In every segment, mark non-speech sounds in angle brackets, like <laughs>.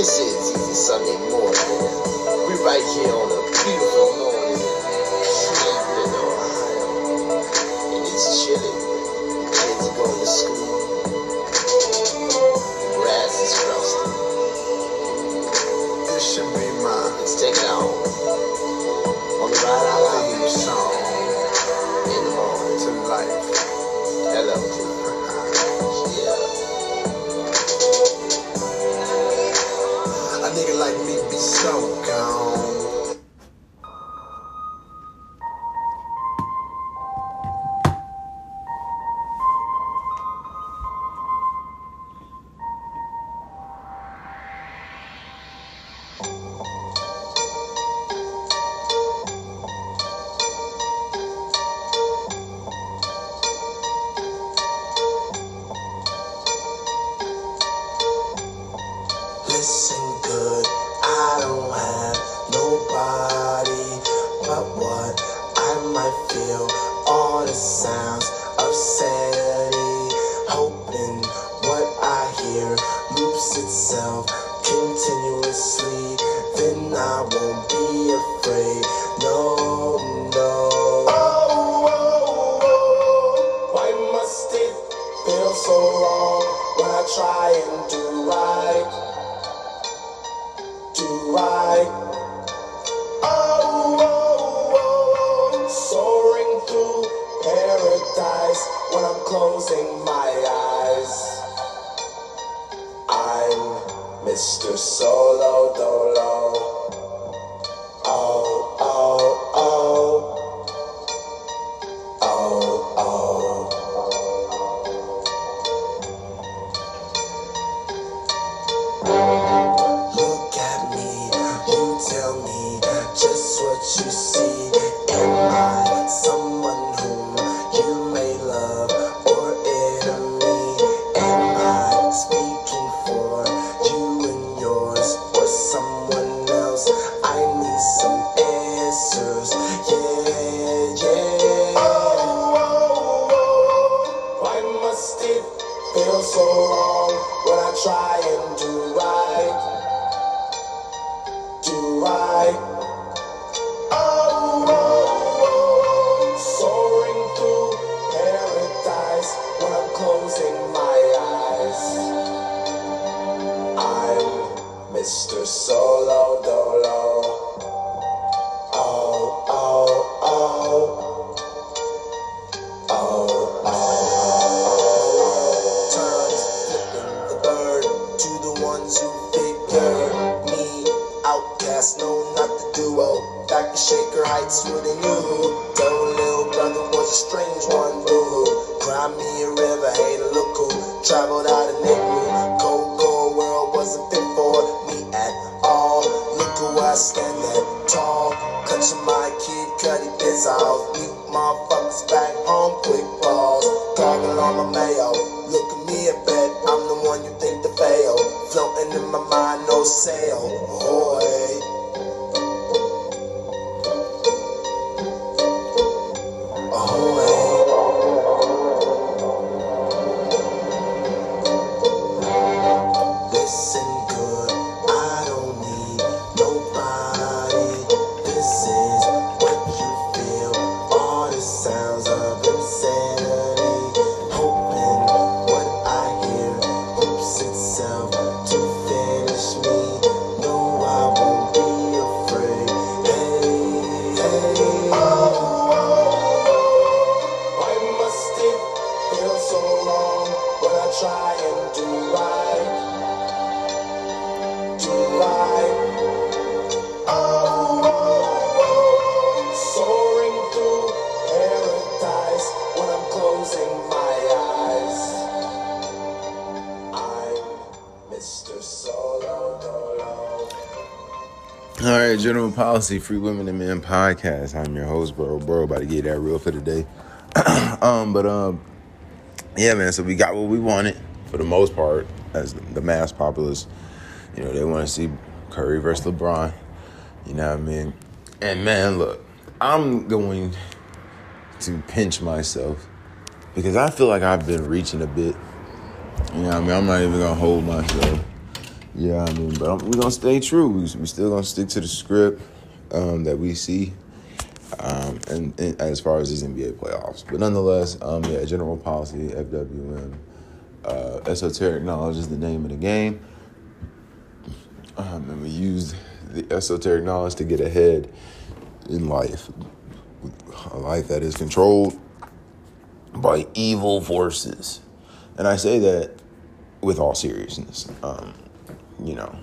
This is Sunday Cause Policy Free Women and Men podcast. I'm your host, bro. Bro, about to get that real for today. <clears throat> um, but um, yeah, man. So we got what we wanted for the most part, as the mass populace. You know, they want to see Curry versus LeBron. You know what I mean? And man, look, I'm going to pinch myself because I feel like I've been reaching a bit. You know, what I mean, I'm not even gonna hold myself. Yeah, I mean, but we're gonna stay true. We we still gonna stick to the script um, that we see, um, and, and as far as these NBA playoffs. But nonetheless, um, yeah, general policy, FWM, uh, esoteric knowledge is the name of the game, um, and we use the esoteric knowledge to get ahead in life, a life that is controlled by evil forces, and I say that with all seriousness. Um, you know,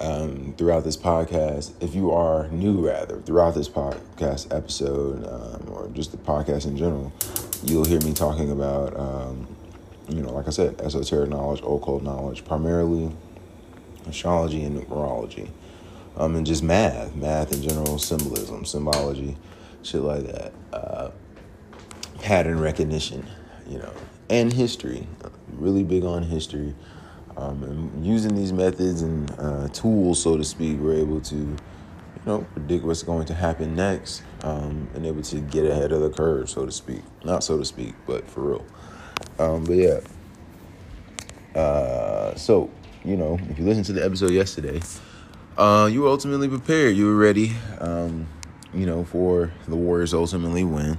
um, throughout this podcast, if you are new, rather, throughout this podcast episode, um, or just the podcast in general, you'll hear me talking about, um, you know, like I said, esoteric knowledge, occult knowledge, primarily astrology and numerology, um, and just math, math in general, symbolism, symbology, shit like that, uh, pattern recognition, you know, and history. Really big on history. Um, and using these methods and uh, tools, so to speak, we're able to, you know, predict what's going to happen next, um, and able to get ahead of the curve, so to speak. Not so to speak, but for real. Um, but yeah. Uh, so you know, if you listened to the episode yesterday, uh, you were ultimately prepared. You were ready, um, you know, for the Warriors ultimately win.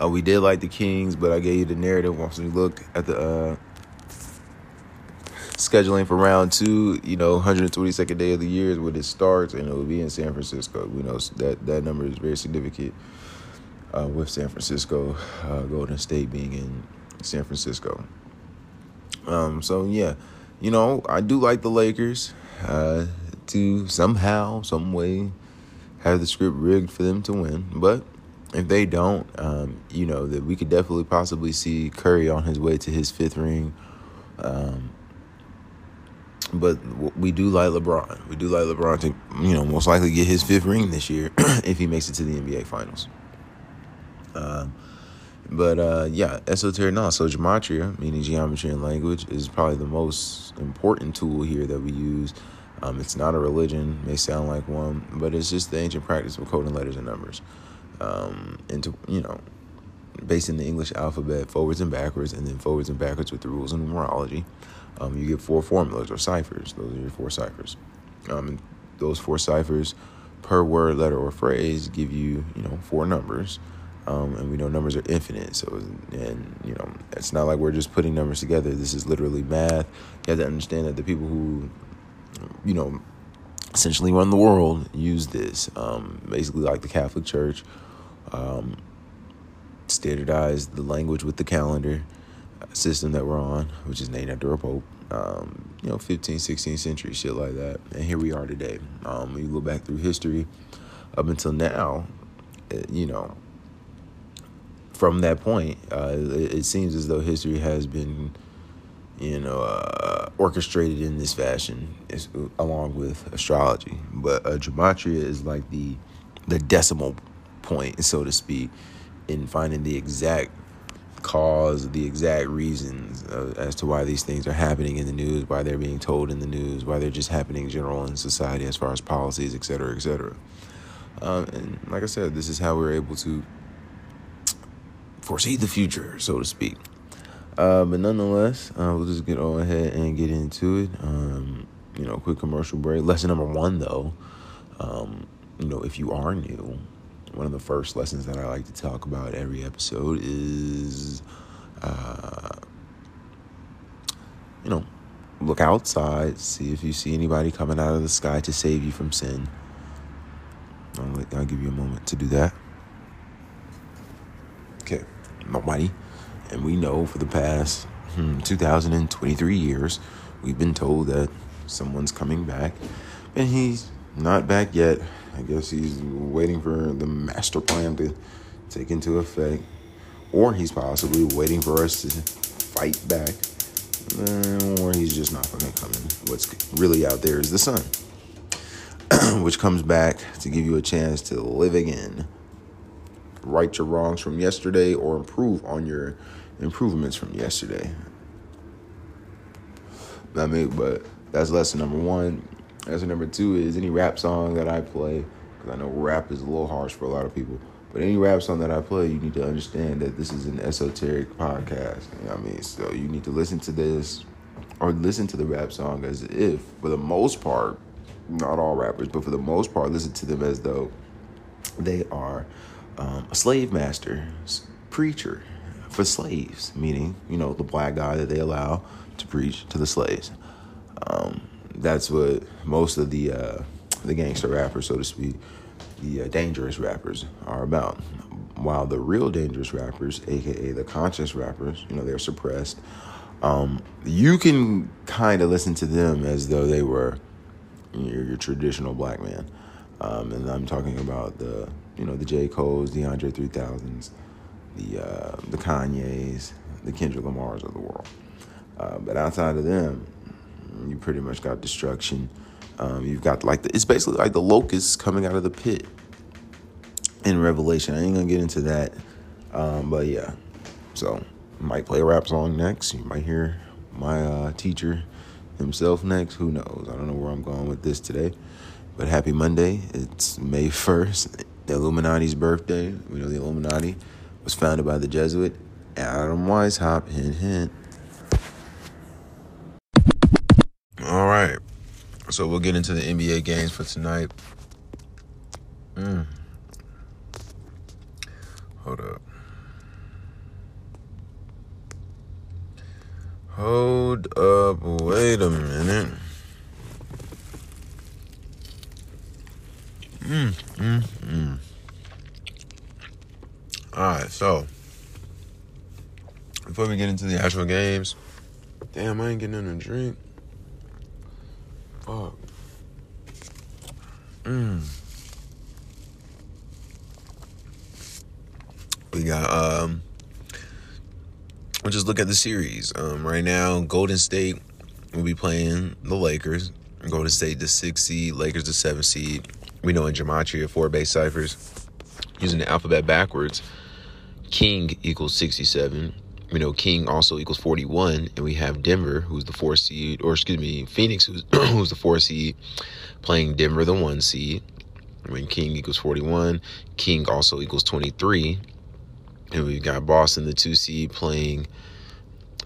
Uh, we did like the Kings, but I gave you the narrative once we looked at the uh, scheduling for round two, you know, 122nd day of the year is when it starts, and it will be in San Francisco. We know that that number is very significant uh, with San Francisco, uh, Golden State being in San Francisco. Um, so yeah, you know, I do like the Lakers uh, to somehow, some way, have the script rigged for them to win, but. If they don't, um, you know that we could definitely possibly see Curry on his way to his fifth ring. Um, but we do like LeBron. We do like LeBron to, you know, most likely get his fifth ring this year <clears throat> if he makes it to the NBA Finals. Um, but uh, yeah, esoteric knowledge. So gematria, meaning geometry and language, is probably the most important tool here that we use. Um, it's not a religion, may sound like one, but it's just the ancient practice of coding letters and numbers um, into you know, based in the English alphabet, forwards and backwards, and then forwards and backwards with the rules of numerology um, you get four formulas or ciphers. Those are your four ciphers. Um, those four ciphers per word, letter, or phrase give you, you know, four numbers. Um, and we know numbers are infinite. So, and you know, it's not like we're just putting numbers together. This is literally math. You have to understand that the people who, you know, essentially run the world use this. Um, basically, like the Catholic Church, um, standardized the language with the calendar system that we're on, which is named after a pope. Um, you know, 15th, 16th century, shit like that. And here we are today. Um, you look back through history, up until now, eh, you know, from that point, uh, it, it, seems as though history has been, you know, uh, orchestrated in this fashion, along with astrology. But uh, gematria is like the the decimal point, so to speak, in finding the exact cause, the exact reasons uh, as to why these things are happening in the news, why they're being told in the news, why they're just happening in general in society as far as policies, et cetera, et cetera. Um, and like I said, this is how we're able to foresee the future, so to speak. Uh, but nonetheless, uh, we'll just get on ahead and get into it. Um, you know, quick commercial break. Lesson number one, though, um, you know, if you are new, one of the first lessons that I like to talk about every episode is, uh, you know, look outside, see if you see anybody coming out of the sky to save you from sin. I'll, I'll give you a moment to do that. Okay, nobody. And we know for the past hmm, 2023 years, we've been told that someone's coming back, and he's not back yet. I guess he's waiting for the master plan to take into effect, or he's possibly waiting for us to fight back, eh, or he's just not fucking coming. What's really out there is the sun, <clears throat> which comes back to give you a chance to live again, right your wrongs from yesterday, or improve on your improvements from yesterday. I mean, but that's lesson number one. Answer number two is any rap song that I play, because I know rap is a little harsh for a lot of people, but any rap song that I play, you need to understand that this is an esoteric podcast. You know I mean? So you need to listen to this or listen to the rap song as if, for the most part, not all rappers, but for the most part, listen to them as though they are um, a slave master, preacher for slaves, meaning, you know, the black guy that they allow to preach to the slaves. Um, that's what most of the uh, the gangster rappers, so to speak, the uh, dangerous rappers are about. While the real dangerous rappers, aka the conscious rappers, you know, they're suppressed. Um, you can kind of listen to them as though they were your, your traditional black man. Um, and I'm talking about the, you know, the J. Cole's, the Andre 3000s, the uh, the Kanyes, the Kendrick Lamars of the world. Uh, but outside of them, you pretty much got destruction. Um, you've got like the, it's basically like the locusts coming out of the pit in Revelation. I ain't gonna get into that, um, but yeah. So might play a rap song next. You might hear my uh, teacher himself next. Who knows? I don't know where I'm going with this today. But happy Monday. It's May 1st, the Illuminati's birthday. We know the Illuminati was founded by the Jesuit Adam Weishaupt. Hint, hint. All right. So we'll get into the NBA games for tonight. Mm. Hold up. Hold up. Wait a minute. Mm, mm, mm. All right, so before we get into the actual games, damn, I ain't getting in a drink. Fuck. Mm. We got um. We'll just look at the series. Um, right now, Golden State will be playing the Lakers. Golden State the six seed, Lakers the seven seed. We know in gematria four base ciphers using the alphabet backwards. King equals 67. We know King also equals 41, and we have Denver, who's the four seed, or excuse me, Phoenix, who's <clears throat> who's the four seed, playing Denver, the one seed. When King equals 41, King also equals 23, and we've got Boston, the two seed, playing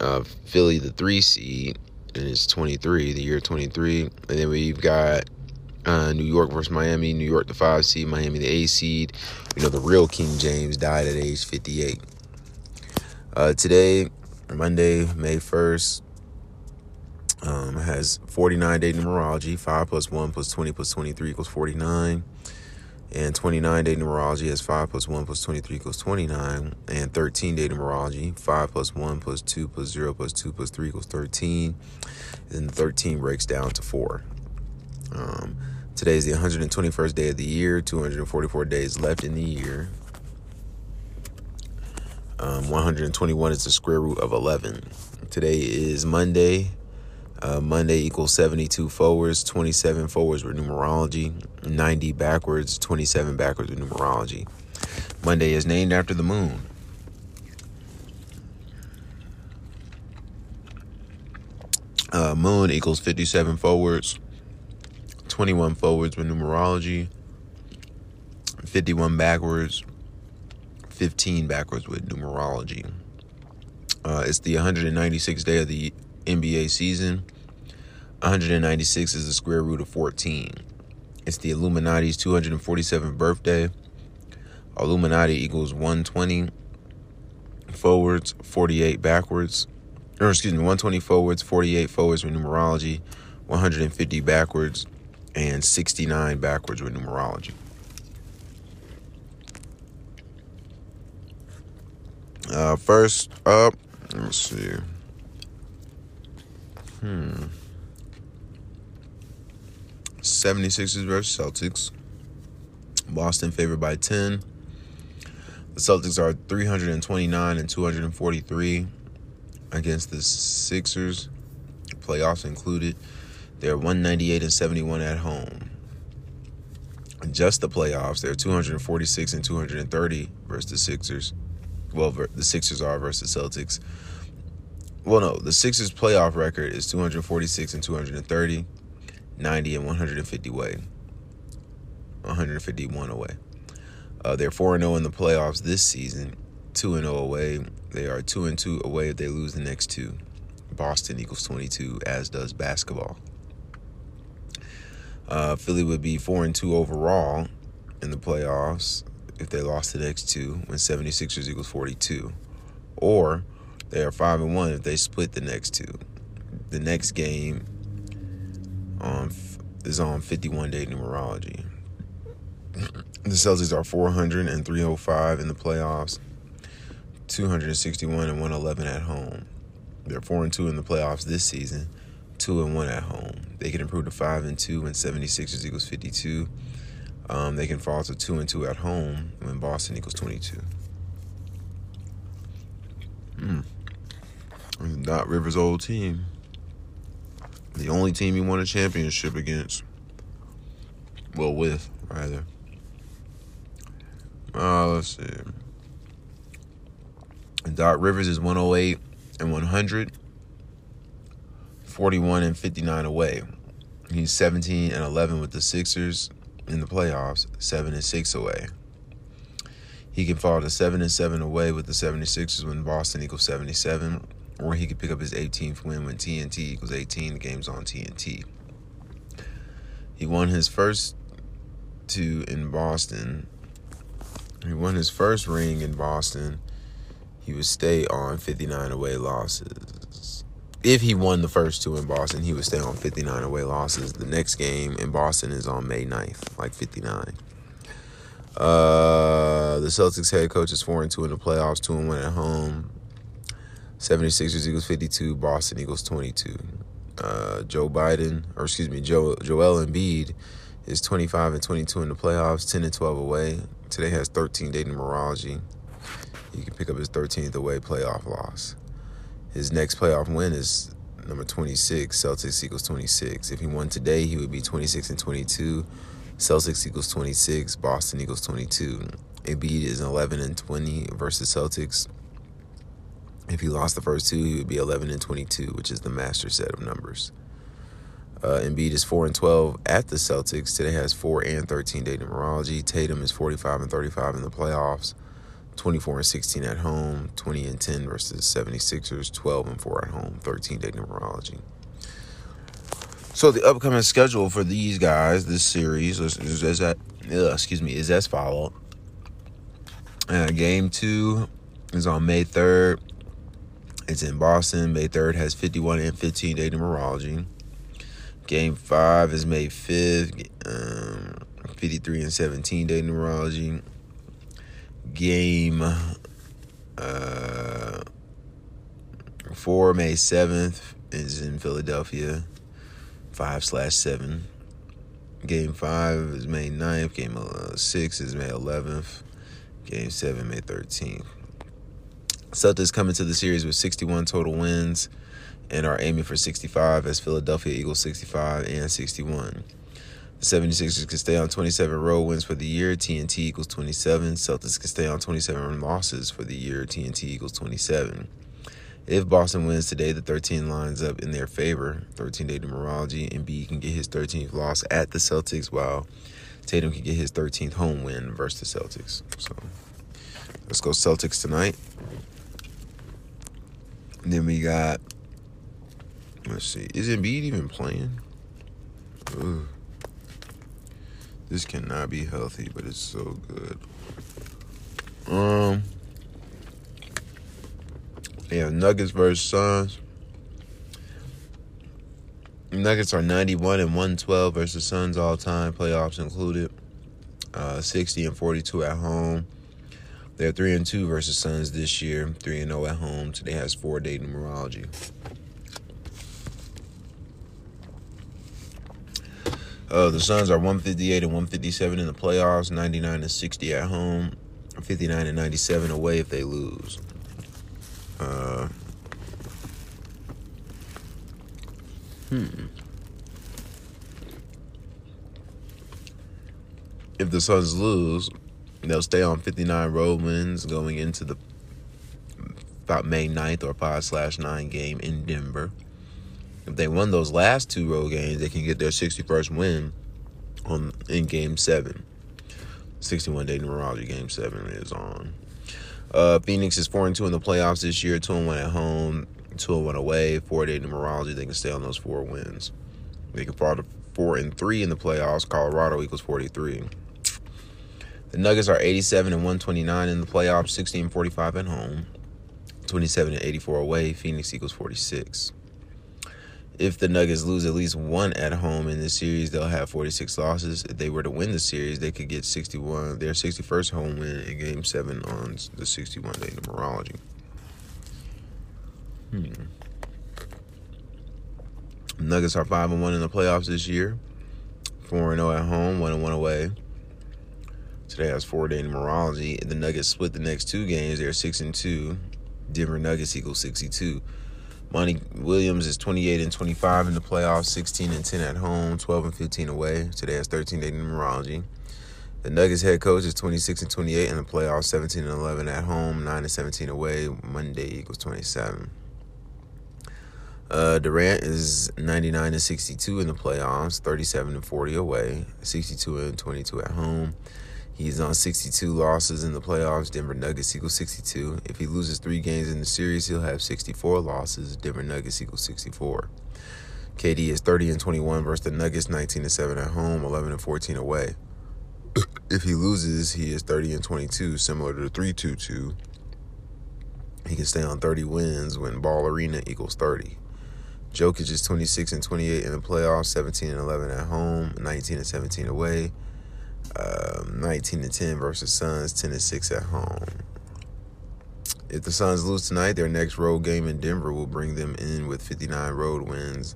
uh, Philly, the three seed, and it's 23, the year 23, and then we've got uh, New York versus Miami. New York the five seed, Miami the eight seed. You know the real King James died at age 58. Uh, today, Monday, May 1st, um, has 49 day numerology. 5 plus 1 plus 20 plus 23 equals 49. And 29 day numerology has 5 plus 1 plus 23 equals 29. And 13 day numerology, 5 plus 1 plus 2 plus 0 plus 2 plus 3 equals 13. And then 13 breaks down to 4. Um, Today is the 121st day of the year, 244 days left in the year. Um, 121 is the square root of 11. Today is Monday. Uh, Monday equals 72 forwards, 27 forwards with numerology, 90 backwards, 27 backwards with numerology. Monday is named after the moon. Uh, moon equals 57 forwards, 21 forwards with numerology, 51 backwards, 15 backwards with numerology. Uh, it's the 196th day of the NBA season. 196 is the square root of 14. It's the Illuminati's 247th birthday. Illuminati equals 120 forwards, 48 backwards. Or excuse me, 120 forwards, 48 forwards with numerology, 150 backwards, and 69 backwards with numerology. Uh, first up, let's see. Hmm. 76ers versus Celtics. Boston favored by 10. The Celtics are 329 and 243 against the Sixers, playoffs included. They're 198 and 71 at home. Just the playoffs, they're 246 and 230 versus the Sixers. Well, the Sixers are versus Celtics. Well, no, the Sixers' playoff record is 246 and 230, 90 and 150 away, 151 away. Uh, they're 4 0 in the playoffs this season, 2 0 away. They are 2 and 2 away if they lose the next two. Boston equals 22, as does basketball. Uh, Philly would be 4 and 2 overall in the playoffs if they lost the next two, when 76ers equals 42. Or they are 5 and 1 if they split the next two. The next game on is on 51 day numerology. The Celtics are 400 and 305 in the playoffs, 261 and 111 at home. They're 4 and 2 in the playoffs this season, 2 and 1 at home. They can improve to 5 and 2 when 76ers equals 52. Um, they can fall to 2 and 2 at home when Boston equals 22. Hmm. Doc Rivers' old team. The only team he won a championship against. Well, with, rather. Uh, let's see. Doc Rivers is 108 and 100, 41 and 59 away. He's 17 and 11 with the Sixers in the playoffs, 7 and 6 away. He can fall to 7 and 7 away with the 76ers when Boston equals 77, or he could pick up his 18th win when TNT equals 18. The game's on TNT. He won his first two in Boston. He won his first ring in Boston. He would stay on 59 away losses. If he won the first two in Boston, he would stay on 59 away losses. The next game in Boston is on May 9th, like 59. Uh, the Celtics head coach is 4 and 2 in the playoffs, 2 and 1 at home. 76ers equals 52, Boston equals 22. Uh, Joe Biden, or excuse me, Joe Joel Embiid is 25 and 22 in the playoffs, 10 and 12 away. Today has 13 day numerology. He can pick up his 13th away playoff loss. His next playoff win is number 26, Celtics equals 26. If he won today, he would be 26 and 22. Celtics equals 26, Boston equals 22. Embiid is 11 and 20 versus Celtics. If he lost the first two, he would be 11 and 22, which is the master set of numbers. Uh, Embiid is 4 and 12 at the Celtics. Today has 4 and 13 day numerology. Tatum is 45 and 35 in the playoffs. 24 and 16 at home. 20 and 10 versus 76ers. 12 and 4 at home. 13 day numerology. So the upcoming schedule for these guys, this series, is, is, is that, uh, excuse me, is as follow. Uh, game two is on May 3rd it's in Boston. May 3rd has 51 and 15 day numerology. Game 5 is May 5th, um, 53 and 17 day numerology. Game uh, 4, May 7th, is in Philadelphia, 5 slash 7. Game 5 is May 9th. Game uh, 6 is May 11th. Game 7, May 13th. Celtics come into the series with 61 total wins and are aiming for 65 as Philadelphia Eagles 65 and 61. The 76ers can stay on 27 road wins for the year. TNT equals 27. Celtics can stay on 27 losses for the year. TNT equals 27. If Boston wins today, the 13 lines up in their favor. 13 day numerology. Embiid can get his 13th loss at the Celtics, while Tatum can get his 13th home win versus the Celtics. So let's go Celtics tonight. And then we got, let's see, is Embiid even playing? This cannot be healthy, but it's so good. Um, yeah, Nuggets versus Suns. Nuggets are 91 and 112 versus Suns all time, playoffs included. Uh, 60 and 42 at home. They're three and two versus Suns this year. Three and zero at home. Today has four day numerology. Uh, the Suns are 158 and 157 in the playoffs, 99 and 60 at home, 59 and 97 away if they lose. Uh, hmm. If the Suns lose, They'll stay on 59 road wins going into the about May 9th or 5 slash 9 game in Denver. If they won those last two road games, they can get their 61st win on in game 7. 61 day numerology game 7 is on. Uh, Phoenix is 4 and 2 in the playoffs this year, 2 and 1 at home. two and one away, four day numerology. They can stay on those four wins. They can fall to four and three in the playoffs. Colorado equals forty three. The Nuggets are eighty seven and one twenty nine in the playoffs, sixteen and forty five at home, twenty seven and eighty four away. Phoenix equals forty six. If the Nuggets lose at least one at home in the series, they'll have 46 losses. If they were to win the series, they could get 61, their 61st home win in Game 7 on the 61 day numerology. Hmm. Nuggets are 5 and 1 in the playoffs this year. 4 and 0 at home, 1 and 1 away. Today has 4 day numerology. The Nuggets split the next two games. They're 6 and 2. Denver Nuggets equals 62. Monty Williams is 28 and 25 in the playoffs, 16 and 10 at home, 12 and 15 away. Today has 13 day numerology. The Nuggets head coach is 26 and 28 in the playoffs, 17 and 11 at home, 9 and 17 away. Monday equals 27. Uh, Durant is 99 and 62 in the playoffs, 37 and 40 away, 62 and 22 at home. He's on 62 losses in the playoffs. Denver Nuggets equals 62. If he loses three games in the series, he'll have 64 losses. Denver Nuggets equals 64. KD is 30 and 21 versus the Nuggets, 19 and 7 at home, 11 and 14 away. <coughs> if he loses, he is 30 and 22, similar to the 3 2 2. He can stay on 30 wins when Ball Arena equals 30. Jokic is 26 and 28 in the playoffs, 17 and 11 at home, 19 and 17 away. Um, 19 to 10 versus Suns, 10 to 6 at home. If the Suns lose tonight, their next road game in Denver will bring them in with 59 road wins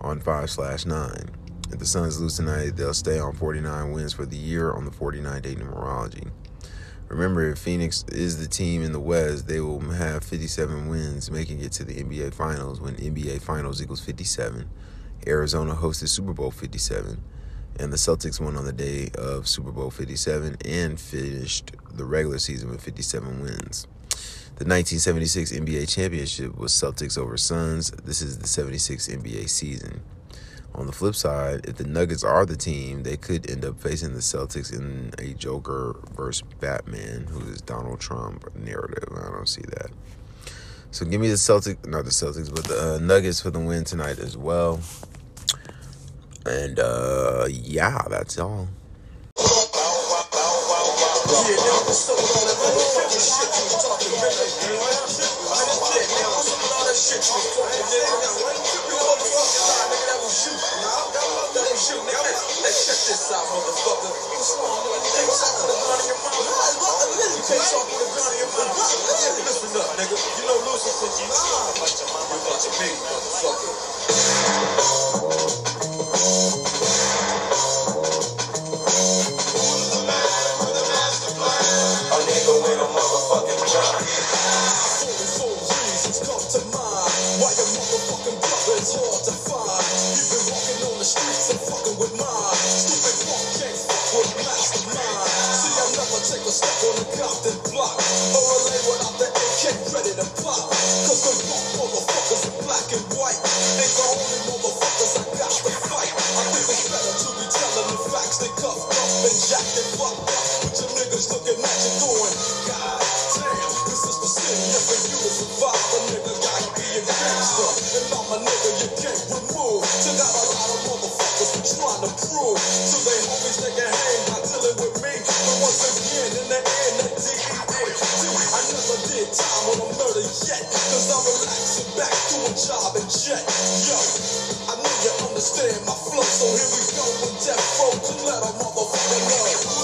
on 5 slash 9. If the Suns lose tonight, they'll stay on 49 wins for the year on the 49 day numerology. Remember, if Phoenix is the team in the West, they will have 57 wins, making it to the NBA Finals when NBA Finals equals 57. Arizona hosted Super Bowl 57 and the Celtics won on the day of Super Bowl 57 and finished the regular season with 57 wins. The 1976 NBA championship was Celtics over Suns. This is the 76 NBA season. On the flip side, if the Nuggets are the team, they could end up facing the Celtics in a Joker versus Batman, who is Donald Trump narrative. I don't see that. So give me the Celtics, not the Celtics, but the uh, Nuggets for the win tonight as well. And uh yeah, that's all. Listen up, nigga. You know Lucifer. You of big motherfucker. Up. With your niggas looking at you going, God damn, this is the city. If you to survive, a nigga gotta be a gangster. And I'm a nigga you can't remove. So got a lot of motherfuckers who trying to prove to they homies they can hang by dealing with me. But once again, in the end, that DEA. I never did time on a murder yet. Cause I'm relaxing back to a job and jet. Yo, I know you understand my flow. So here we go with death row to let a motherfucker know.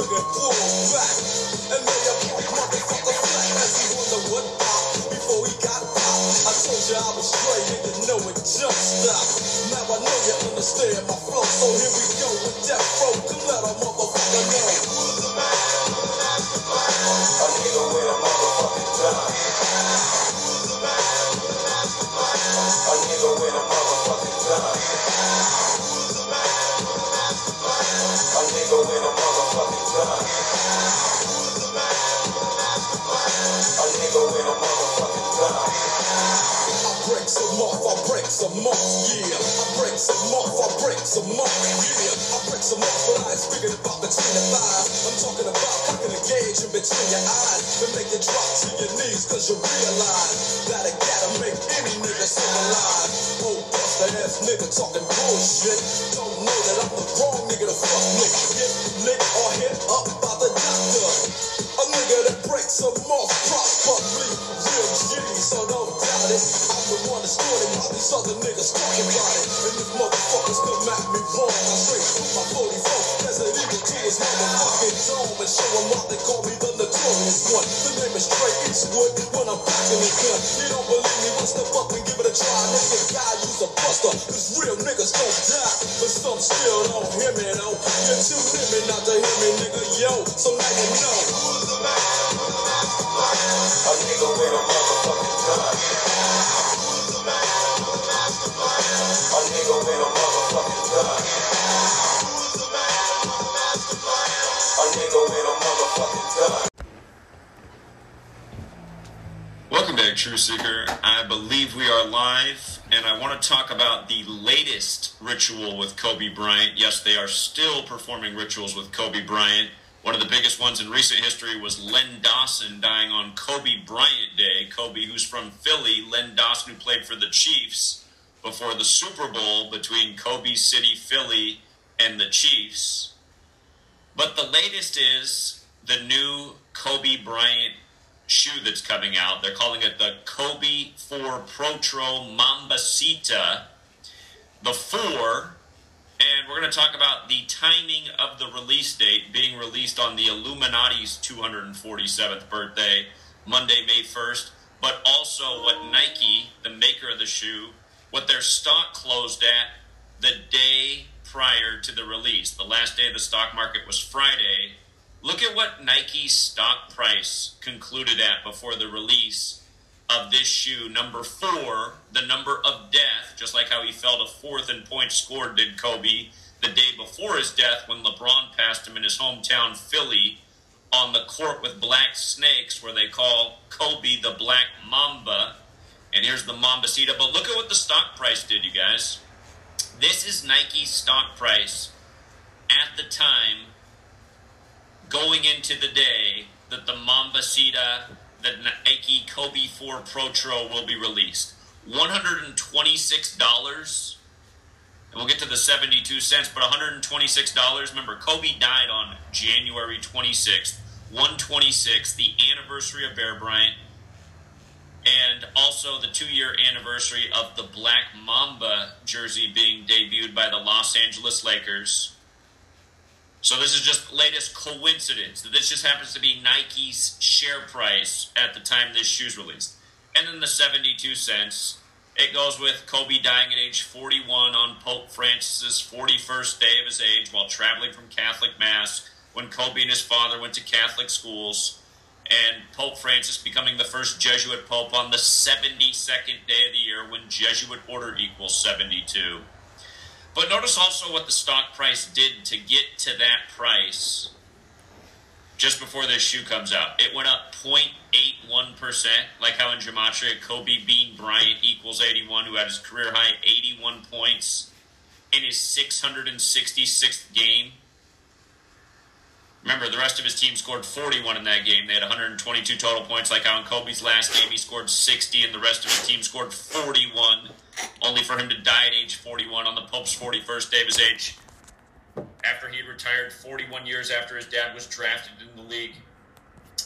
Trigger pull back. And lay a motherfucker flat as he wonder what popped before he got popped. I told you I was straight you know it just stopped. Now I know you understand my a gauge in your eyes and make you drop to your knees, cause you realize that it gotta make any nigga sing alive. Oh, buster ass nigga talking bullshit. Don't know that I'm the wrong nigga to fuck with. Get lit or hit up by the doctor. A nigga that breaks some off properly. Real shitty, so don't doubt it. I'm the one that's doing it while these other niggas talking about it. And this motherfuckers still mad me wrong. I straight through my 44 Desert Eagle to his motherfucking dome and show him why they call me one. The name is Trey Eastwood when I'm packing the gun. You don't believe me? Well, step up and give it a try. Nigga, guy use a buster. Cause real niggas don't die. But some still don't hear me though. You're too me not to hear me, nigga. Yo, so now you know. Who's the man? A nigga with a motherfucking gun. True Seeker. I believe we are live, and I want to talk about the latest ritual with Kobe Bryant. Yes, they are still performing rituals with Kobe Bryant. One of the biggest ones in recent history was Len Dawson dying on Kobe Bryant Day. Kobe, who's from Philly, Len Dawson, who played for the Chiefs before the Super Bowl between Kobe City, Philly, and the Chiefs. But the latest is the new Kobe Bryant shoe that's coming out. They're calling it the Kobe 4 Protro Mambacita. The 4, and we're going to talk about the timing of the release date being released on the Illuminati's 247th birthday, Monday, May 1st, but also what Nike, the maker of the shoe, what their stock closed at the day prior to the release. The last day of the stock market was Friday. Look at what Nike's stock price concluded at before the release of this shoe. Number four, the number of death, just like how he fell to fourth in points scored, did Kobe the day before his death when LeBron passed him in his hometown, Philly, on the court with black snakes, where they call Kobe the Black Mamba. And here's the Mambacita. But look at what the stock price did, you guys. This is Nike's stock price at the time going into the day that the Mamba Mambacita, the Nike Kobe 4 Pro Protro will be released. $126. And we'll get to the 72 cents, but $126. Remember, Kobe died on January 26th, 126, the anniversary of Bear Bryant, and also the two year anniversary of the Black Mamba jersey being debuted by the Los Angeles Lakers. So this is just latest coincidence that this just happens to be Nike's share price at the time this shoe's released. And then the 72 cents. It goes with Kobe dying at age 41 on Pope Francis's 41st day of his age while traveling from Catholic Mass when Kobe and his father went to Catholic schools. And Pope Francis becoming the first Jesuit Pope on the 72nd day of the year when Jesuit order equals 72. But notice also what the stock price did to get to that price just before this shoe comes out. It went up 0.81%, like how in Gematria, Kobe Bean Bryant equals 81, who had his career high 81 points in his 666th game. Remember, the rest of his team scored 41 in that game. They had 122 total points, like how in Kobe's last game he scored 60, and the rest of his team scored 41, only for him to die at age 41 on the Pope's 41st day of his age. After he retired 41 years after his dad was drafted in the league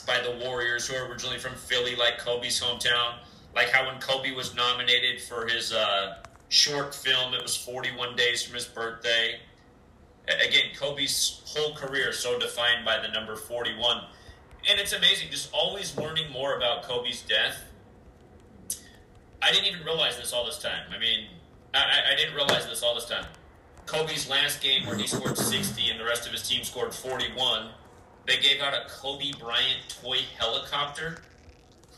by the Warriors, who are originally from Philly, like Kobe's hometown. Like how when Kobe was nominated for his uh, short film, it was 41 days from his birthday again, Kobe's whole career so defined by the number 41. And it's amazing, just always learning more about Kobe's death. I didn't even realize this all this time. I mean, I, I didn't realize this all this time. Kobe's last game where he scored 60 and the rest of his team scored 41, they gave out a Kobe Bryant toy helicopter.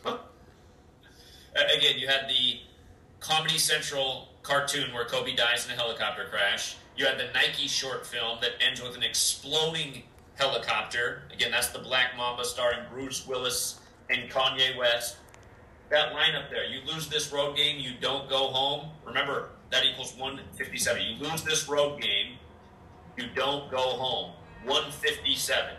Huh. Again, you had the Comedy Central cartoon where Kobe dies in a helicopter crash. You had the Nike short film that ends with an exploding helicopter. Again, that's the Black Mamba starring Bruce Willis and Kanye West. That lineup there. You lose this road game, you don't go home. Remember, that equals 157. You lose this road game, you don't go home. 157.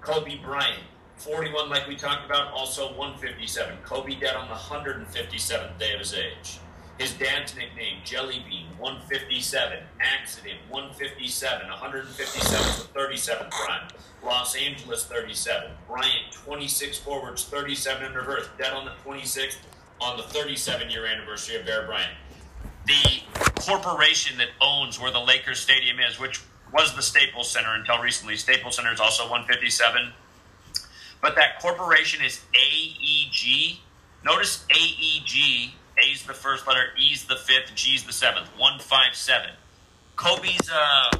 Kobe Bryant, 41, like we talked about, also 157. Kobe dead on the 157th day of his age. His dad's nickname, Jelly Bean, 157. Accident, 157. 157 the 37th prime. Los Angeles, 37. Bryant, 26 forwards, 37 in reverse. Dead on the 26th on the 37 year anniversary of Bear Bryant. The corporation that owns where the Lakers Stadium is, which was the Staples Center until recently, Staples Center is also 157. But that corporation is AEG. Notice AEG A's the first letter, E's the fifth, G's the seventh. One five seven. Kobe's uh,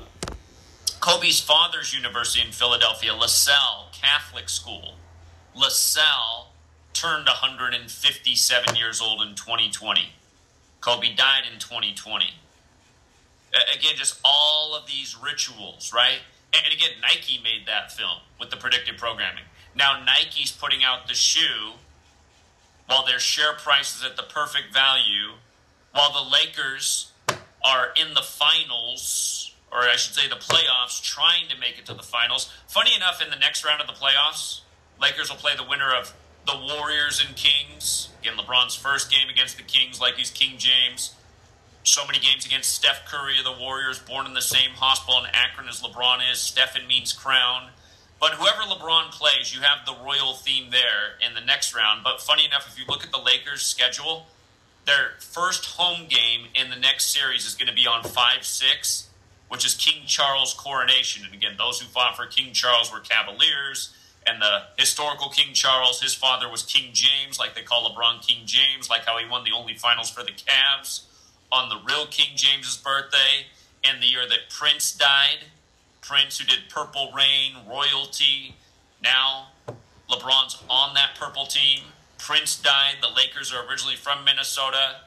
Kobe's father's university in Philadelphia, LaSalle Catholic School. LaSalle turned 157 years old in 2020. Kobe died in 2020. Again, just all of these rituals, right? And again, Nike made that film with the predictive programming. Now Nike's putting out the shoe while their share price is at the perfect value, while the Lakers are in the finals, or I should say the playoffs, trying to make it to the finals. Funny enough, in the next round of the playoffs, Lakers will play the winner of the Warriors and Kings. Again, LeBron's first game against the Kings, like he's King James. So many games against Steph Curry of the Warriors, born in the same hospital in Akron as LeBron is. Stephen means crown. But whoever LeBron plays, you have the royal theme there in the next round. But funny enough, if you look at the Lakers' schedule, their first home game in the next series is going to be on 5 6, which is King Charles' coronation. And again, those who fought for King Charles were Cavaliers. And the historical King Charles, his father was King James, like they call LeBron King James, like how he won the only finals for the Cavs on the real King James's birthday and the year that Prince died Prince, who did Purple Rain, Royalty. Now LeBron's on that purple team. Prince died. The Lakers are originally from Minnesota.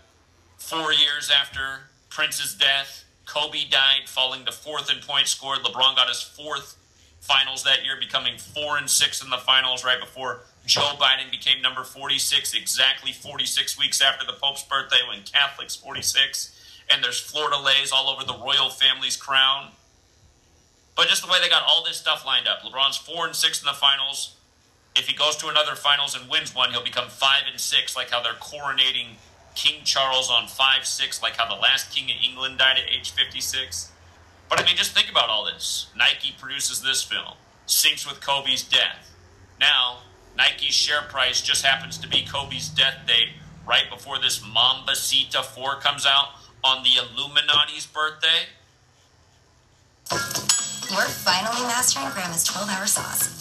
Four years after Prince's death, Kobe died, falling to fourth in points scored. LeBron got his fourth finals that year, becoming four and six in the finals right before Joe Biden became number 46, exactly 46 weeks after the Pope's birthday when Catholics 46. And there's Florida lays all over the royal family's crown. But just the way they got all this stuff lined up. LeBron's four and six in the finals. If he goes to another finals and wins one, he'll become five and six, like how they're coronating King Charles on five six, like how the last king of England died at age fifty six. But I mean, just think about all this. Nike produces this film, syncs with Kobe's death. Now, Nike's share price just happens to be Kobe's death date right before this Mambacita 4 comes out on the Illuminati's birthday. You're finally mastering Grandma's 12 hour sauce.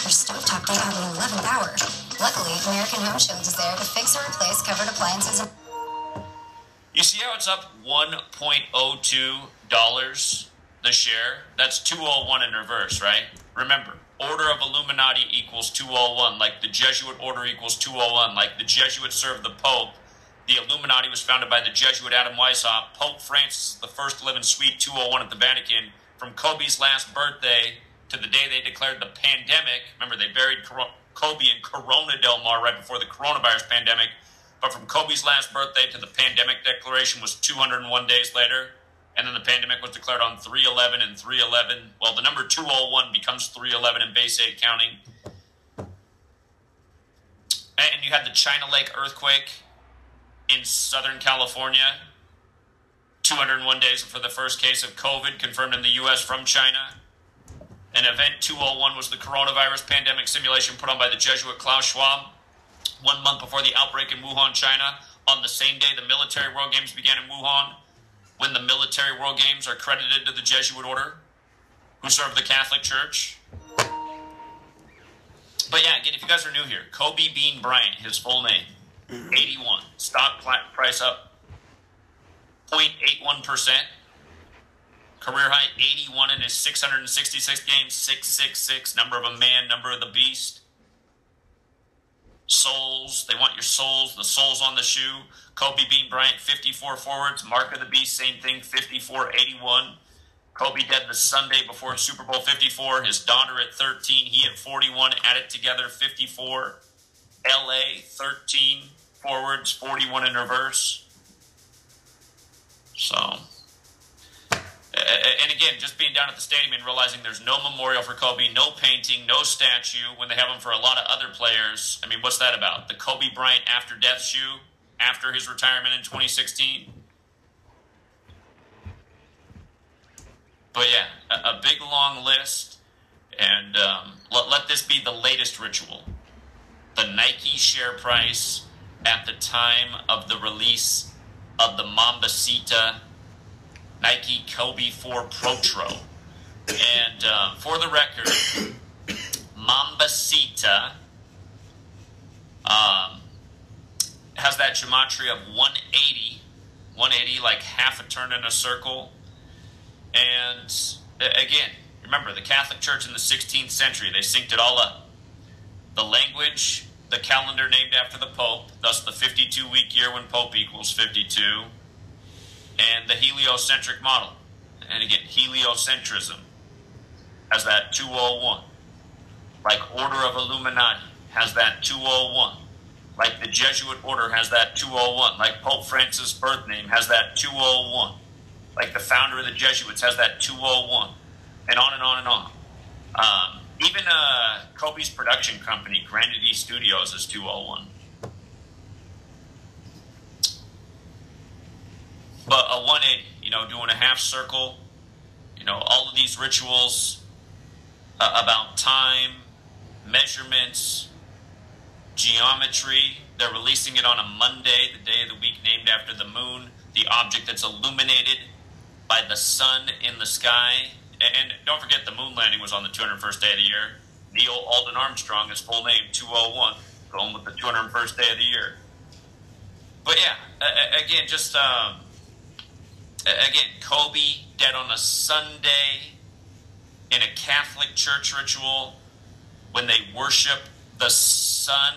Your stovetop don't have an 11th hour. Luckily, American Home Shield is there to fix or replace covered appliances. You see how it's up $1.02 the share? That's 201 in reverse, right? Remember, order of Illuminati equals 201, like the Jesuit order equals 201, like the Jesuits served the Pope. The Illuminati was founded by the Jesuit Adam Weishaupt. Pope Francis is the first in Suite 201 at the Vatican from Kobe's last birthday to the day they declared the pandemic. Remember, they buried Kobe in Corona Del Mar right before the coronavirus pandemic. But from Kobe's last birthday to the pandemic declaration was 201 days later. And then the pandemic was declared on 311 and 311. Well, the number 201 becomes 311 in base 8 counting. And you had the China Lake earthquake in Southern California 201 days for the first case of COVID confirmed in the U.S. from China. And Event 201 was the coronavirus pandemic simulation put on by the Jesuit Klaus Schwab one month before the outbreak in Wuhan, China. On the same day the military World Games began in Wuhan, when the military World Games are credited to the Jesuit order, who serve the Catholic Church. But yeah, again, if you guys are new here, Kobe Bean Bryant, his full name, 81, stock price up 0.81%. Career high 81 in his 666 games, 666, number of a man, number of the beast. Souls, they want your souls, the souls on the shoe. Kobe Bean Bryant, 54 forwards. Mark of the Beast, same thing, 54 81. Kobe dead the Sunday before Super Bowl 54. His daughter at 13, he at 41, added together 54. LA 13 forwards, 41 in reverse. So, and again, just being down at the stadium and realizing there's no memorial for Kobe, no painting, no statue, when they have them for a lot of other players. I mean, what's that about? The Kobe Bryant after death shoe after his retirement in 2016? But yeah, a, a big long list. And um, let, let this be the latest ritual. The Nike share price at the time of the release of the Mambacita Nike Kobe 4 Protro. And uh, for the record, Mambacita um, has that gematria of 180, 180, like half a turn in a circle. And again, remember the Catholic Church in the 16th century, they synced it all up. The language, the calendar named after the Pope, thus the 52 week year when Pope equals 52, and the heliocentric model. And again, heliocentrism has that 201. Like Order of Illuminati has that 201. Like the Jesuit order has that 201. Like Pope Francis' birth name has that 201. Like the founder of the Jesuits has that 201. And on and on and on. Um, even uh, Kobe's production company, Granity Studios, is 201. But a 180, you know, doing a half circle, you know, all of these rituals uh, about time, measurements, geometry. They're releasing it on a Monday, the day of the week named after the moon, the object that's illuminated by the sun in the sky. And don't forget, the moon landing was on the 201st day of the year. Neil Alden Armstrong, his full name, 201, going with the 201st day of the year. But yeah, again, just um, again, Kobe dead on a Sunday in a Catholic church ritual when they worship the sun,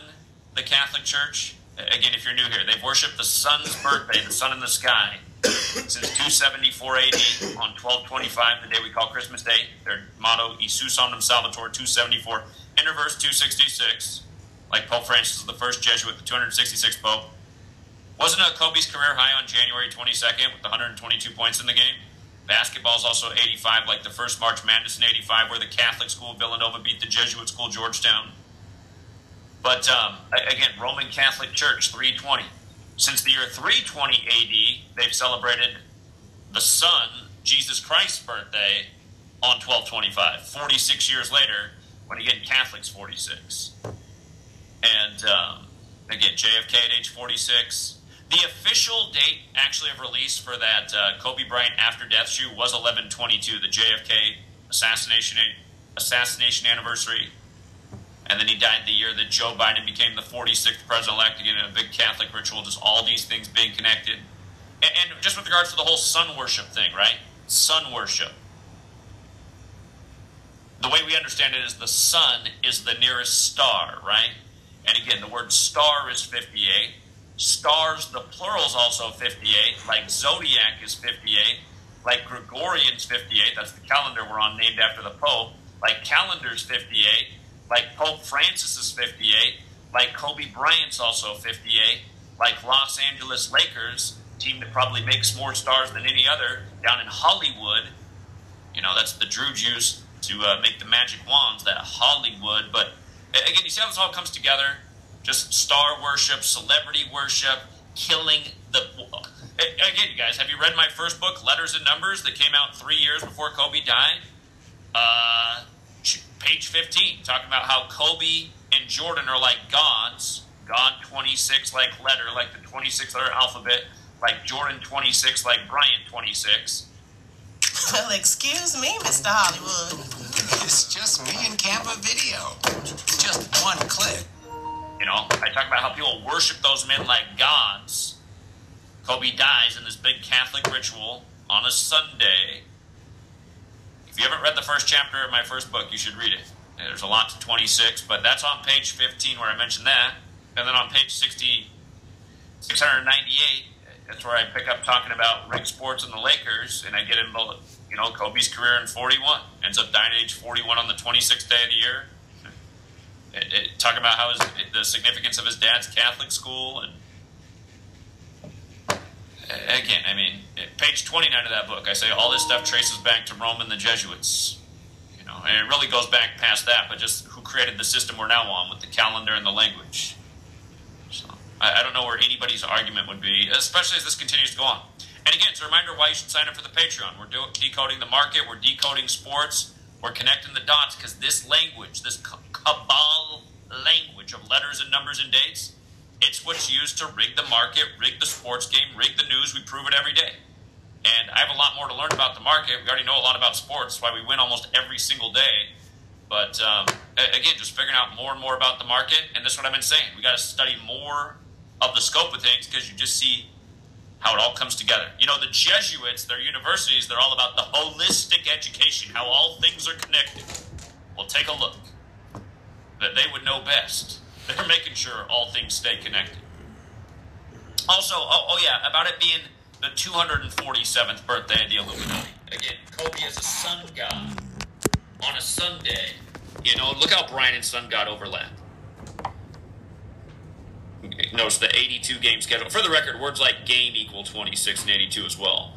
the Catholic Church. Again, if you're new here, they've worshipped the sun's birthday, the sun in the sky, since 274 AD on 1225, the day we call Christmas Day. Their motto, Isus Omnem Salvator, 274, Interverse 266, like Pope Francis is the first Jesuit, the 266th Pope. Wasn't a Kobe's career high on January 22nd with 122 points in the game? Basketball is also 85, like the first March Madness in 85, where the Catholic school Villanova beat the Jesuit school Georgetown. But um, again, Roman Catholic Church, 320. Since the year 320 AD, they've celebrated the Son, Jesus Christ's birthday, on 1225. 46 years later, when again, Catholics 46. And um, again, JFK at age 46. The official date, actually, of release for that uh, Kobe Bryant after death shoe was 1122, the JFK assassination assassination anniversary. And then he died the year that Joe Biden became the 46th president elect, again, in a big Catholic ritual, just all these things being connected. And, and just with regards to the whole sun worship thing, right? Sun worship. The way we understand it is the sun is the nearest star, right? And again, the word star is 58. Stars, the plural is also 58, like zodiac is 58, like Gregorian's 58, that's the calendar we're on named after the Pope, like calendar's 58, like Pope Francis is 58, like Kobe Bryant's also 58, like Los Angeles Lakers, team that probably makes more stars than any other down in Hollywood. You know, that's the Drew juice to uh, make the magic wands, that Hollywood. But again, you see how this all comes together? just star worship, celebrity worship, killing the. Again, you guys, have you read my first book, Letters and Numbers, that came out three years before Kobe died? Uh, page 15, talking about how Kobe and Jordan are like gods. God 26 like letter, like the 26 letter alphabet, like Jordan 26 like Bryant 26. Well, excuse me, Mr. Hollywood. It's just me and Canva Video. Just one click. You know, I talk about how people worship those men like gods. Kobe dies in this big Catholic ritual on a Sunday. You haven't read the first chapter of my first book, you should read it. There's a lot to 26, but that's on page 15 where I mentioned that. And then on page 60, 698, that's where I pick up talking about ring sports and the Lakers, and I get into, you know, Kobe's career in 41. Ends up dying at age 41 on the 26th day of the year. It, it, talking about how his, the significance of his dad's Catholic school and again, I mean, page 29 of that book, I say all this stuff traces back to Rome and the Jesuits. You know, and it really goes back past that, but just who created the system we're now on with the calendar and the language. So I, I don't know where anybody's argument would be, especially as this continues to go on. And again, it's a reminder why you should sign up for the Patreon. We're do- decoding the market, we're decoding sports, we're connecting the dots because this language, this cabal language of letters and numbers and dates, it's what's used to rig the market, rig the sports game, rig the news. We prove it every day. And I have a lot more to learn about the market. We already know a lot about sports, why we win almost every single day. But um, again, just figuring out more and more about the market. And this is what I've been saying. We got to study more of the scope of things because you just see how it all comes together. You know, the Jesuits, their universities, they're all about the holistic education, how all things are connected. Well, take a look. That they would know best. They're making sure all things stay connected. Also, oh, oh yeah, about it being the 247th birthday of the Illuminati. Again, Kobe is a sun god on a Sunday. You know, look how Brian and Sun God overlap. Notice the 82 game schedule. For the record, words like game equal 26 and 82 as well.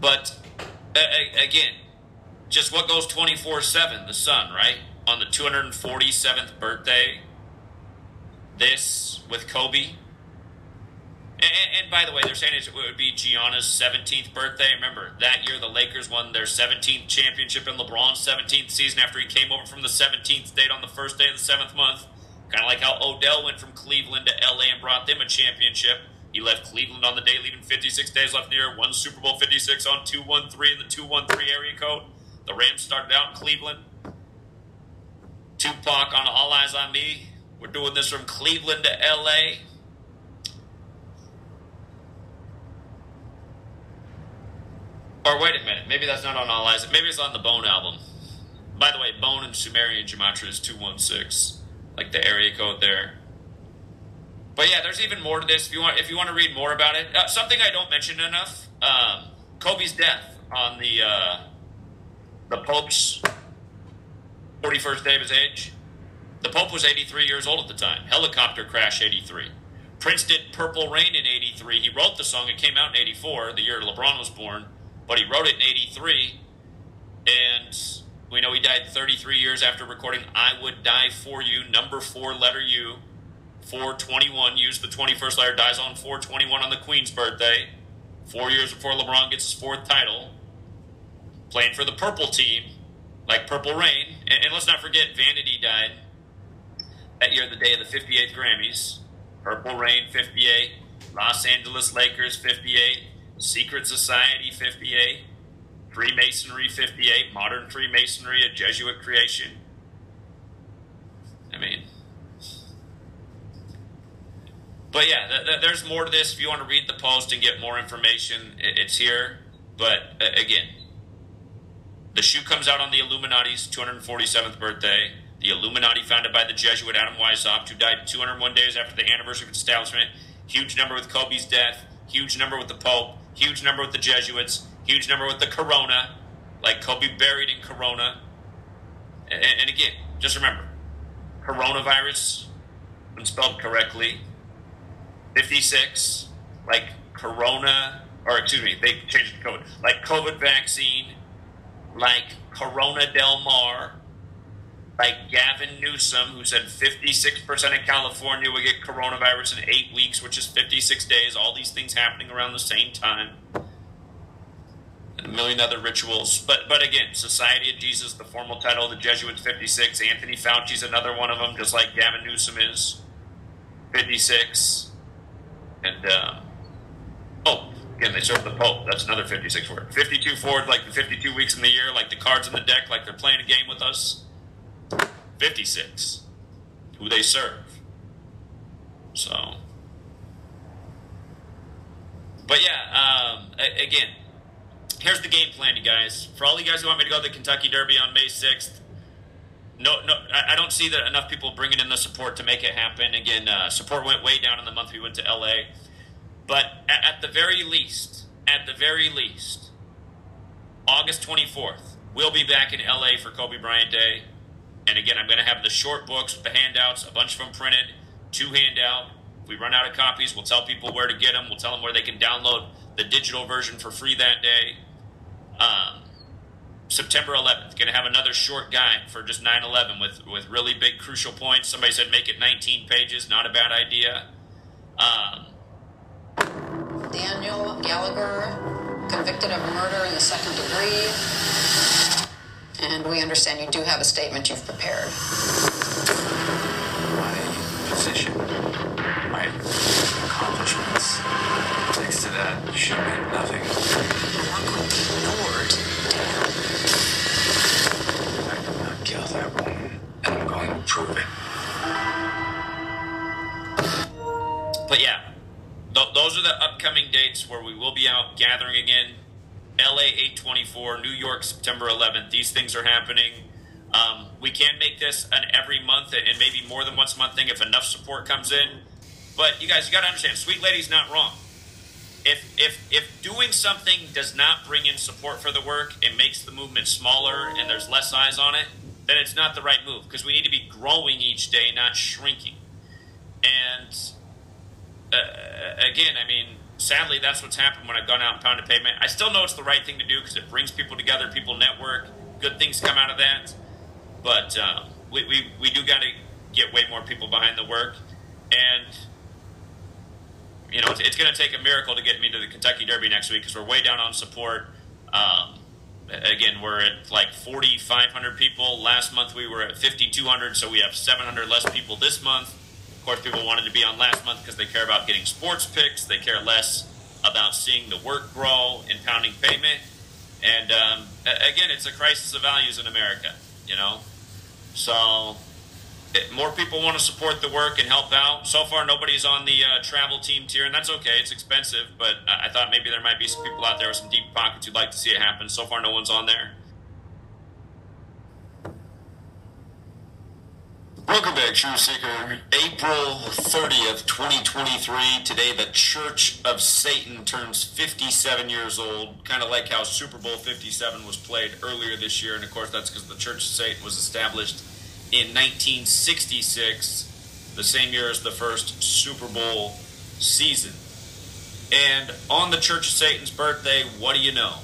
But again, just what goes 24 7? The sun, right? On the 247th birthday, this with Kobe. And, and, by the way, they're saying it would be Gianna's 17th birthday. Remember, that year the Lakers won their 17th championship in LeBron's 17th season after he came over from the 17th state on the first day of the seventh month. Kind of like how Odell went from Cleveland to LA and brought them a championship. He left Cleveland on the day leaving 56 days left in the year, won Super Bowl 56 on 213 in the 213 area code. The Rams started out in Cleveland. Tupac on All Eyez on Me. We're doing this from Cleveland to LA. Or wait a minute, maybe that's not on All Eyez. Maybe it's on the Bone album. By the way, Bone in Sumerian Gematria is 216 like the area code there. But yeah, there's even more to this. If you want, if you want to read more about it, uh, something I don't mention enough: um, Kobe's death on the uh, the Pope's 41st day of his age. The Pope was 83 years old at the time. Helicopter crash 83. Prince did Purple Rain in 83. He wrote the song. It came out in 84, the year LeBron was born. But he wrote it in 83. And we know he died 33 years after recording I Would Die For You, number four letter U. 421, used the 21st letter, dies on 421 on the Queen's birthday. Four years before LeBron gets his fourth title. Playing for the purple team, like Purple Rain. And, and let's not forget, Vanity died that year, the day of the 58th Grammys. Purple Rain, 58. Los Angeles Lakers, 58. Secret Society, 58. Freemasonry 58, modern Freemasonry, a Jesuit creation. I mean, but yeah, th- th- there's more to this. If you want to read the post and get more information, it's here. But uh, again, the shoe comes out on the Illuminati's 247th birthday. The Illuminati, founded by the Jesuit Adam Weishaupt, who died 201 days after the anniversary of its establishment. Huge number with Kobe's death. Huge number with the Pope. Huge number with the Jesuits. Huge number with the Corona, like Kobe buried in Corona. And, and again, just remember, coronavirus, when spelled correctly, 56, like Corona, or excuse me, they changed the code, like COVID vaccine, like Corona Del Mar, like Gavin Newsom, who said 56% of California would get coronavirus in eight weeks, which is 56 days. All these things happening around the same time and a million other rituals. But but again, Society of Jesus, the formal title of the Jesuits, 56. Anthony Fauci's another one of them, just like Gavin Newsom is, 56. And, uh, oh, again, they serve the Pope. That's another 56 word. 52 forward, like the 52 weeks in the year, like the cards in the deck, like they're playing a game with us. 56. Who they serve. So. But yeah, um, again, here's the game plan, you guys. For all you guys who want me to go to the Kentucky Derby on May 6th, no, no, I don't see that enough people bringing in the support to make it happen. Again, uh, support went way down in the month we went to LA. But at, at the very least, at the very least, August 24th, we'll be back in LA for Kobe Bryant Day. And again, I'm going to have the short books with the handouts, a bunch of them printed, two handout. If we run out of copies, we'll tell people where to get them. We'll tell them where they can download the digital version for free that day. Um, September 11th, going to have another short guide for just 9/11 with with really big crucial points. Somebody said make it 19 pages, not a bad idea. Um, Daniel Gallagher, convicted of murder in the second degree. And we understand you do have a statement you've prepared. my position, my accomplishments. Next to that should mean nothing. Not going to be ignored. I did not kill that woman, and I'm going to prove it. but yeah, th- those are the upcoming dates where we will be out gathering again. LA 824, New York September 11th. These things are happening. Um, we can make this an every month and maybe more than once a month thing if enough support comes in. But you guys, you got to understand, Sweet Lady's not wrong. If if if doing something does not bring in support for the work, it makes the movement smaller and there's less eyes on it, then it's not the right move because we need to be growing each day, not shrinking. And uh, again, I mean, sadly, that's what's happened when I've gone out and pounded pavement. I still know it's the right thing to do because it brings people together, people network, good things come out of that. But um, we, we, we do got to get way more people behind the work. And, you know, it's, it's going to take a miracle to get me to the Kentucky Derby next week because we're way down on support. Um, again, we're at like 4,500 people. Last month we were at 5,200, so we have 700 less people this month. Course, people wanted to be on last month because they care about getting sports picks. They care less about seeing the work grow in pounding payment. And um, again, it's a crisis of values in America, you know? So it, more people want to support the work and help out. So far, nobody's on the uh, travel team tier, and that's okay. It's expensive, but I thought maybe there might be some people out there with some deep pockets who'd like to see it happen. So far, no one's on there. Welcome back, True Seeker. April 30th, 2023. Today, the Church of Satan turns 57 years old. Kind of like how Super Bowl 57 was played earlier this year. And of course, that's because the Church of Satan was established in 1966, the same year as the first Super Bowl season. And on the Church of Satan's birthday, what do you know?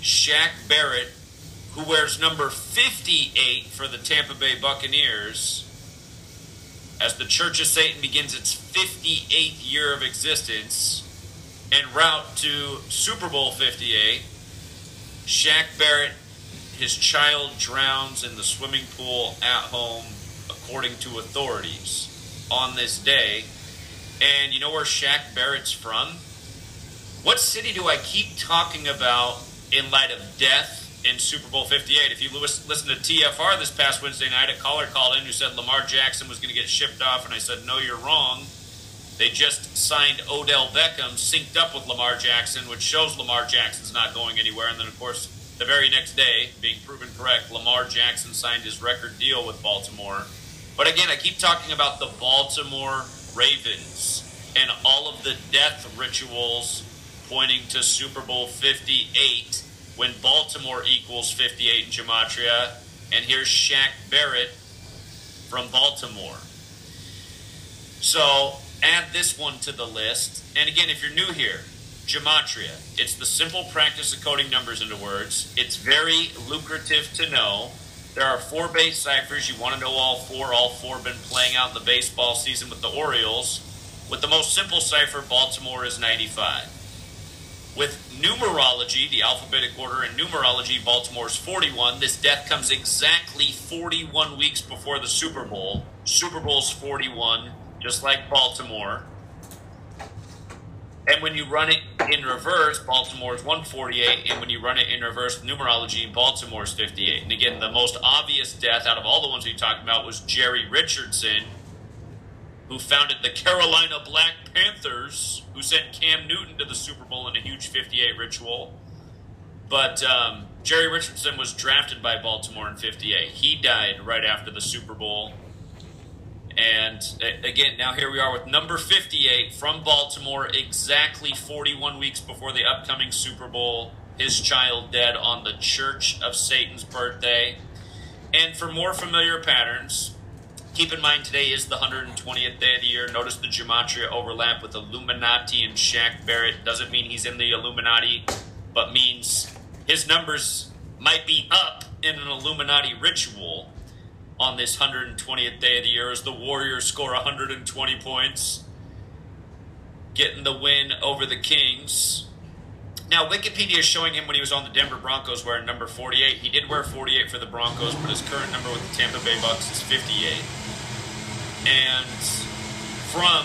Shaq Barrett, who wears number 58 for the Tampa Bay Buccaneers, as the Church of Satan begins its 58th year of existence en route to Super Bowl 58, Shaq Barrett, his child drowns in the swimming pool at home, according to authorities, on this day. And you know where Shaq Barrett's from? What city do I keep talking about in light of death in Super Bowl 58? If you lis- listen to TFR this past Wednesday night, a caller called in who said Lamar Jackson was going to get shipped off, and I said, no, you're wrong. They just signed Odell Beckham, synced up with Lamar Jackson, which shows Lamar Jackson's not going anywhere. And then, of course, the very next day, being proven correct, Lamar Jackson signed his record deal with Baltimore. But again, I keep talking about the Baltimore Ravens and all of the death rituals pointing to Super Bowl 58 when Baltimore equals 58 in Gematria. And here's Shaq Barrett from Baltimore. So add this one to the list. And again, if you're new here, Gematria. It's the simple practice of coding numbers into words. It's very lucrative to know. There are four base ciphers. You want to know all four. All four have been playing out in the baseball season with the Orioles. With the most simple cipher, Baltimore is 95. With numerology, the alphabetic order in numerology, Baltimore's 41. This death comes exactly 41 weeks before the Super Bowl. Super Bowl's 41, just like Baltimore. And when you run it in reverse, Baltimore is 148. And when you run it in reverse numerology, Baltimore's 58. And again, the most obvious death out of all the ones we talked about was Jerry Richardson, who founded the Carolina Black Panthers, who sent Cam Newton to the Super Bowl in a huge 58 ritual. But um, Jerry Richardson was drafted by Baltimore in 58. He died right after the Super Bowl. And again, now here we are with number 58 from Baltimore, exactly 41 weeks before the upcoming Super Bowl. His child dead on the Church of Satan's birthday. And for more familiar patterns, keep in mind today is the 120th day of the year. Notice the gematria overlap with Illuminati and Shaq Barrett. Doesn't mean he's in the Illuminati, but means his numbers might be up in an Illuminati ritual on this 120th day of the year as the Warriors score 120 points, getting the win over the Kings. Now, Wikipedia is showing him when he was on the Denver Broncos wearing number 48. He did wear 48 for the Broncos, but his current number with the Tampa Bay Bucks is 58. And from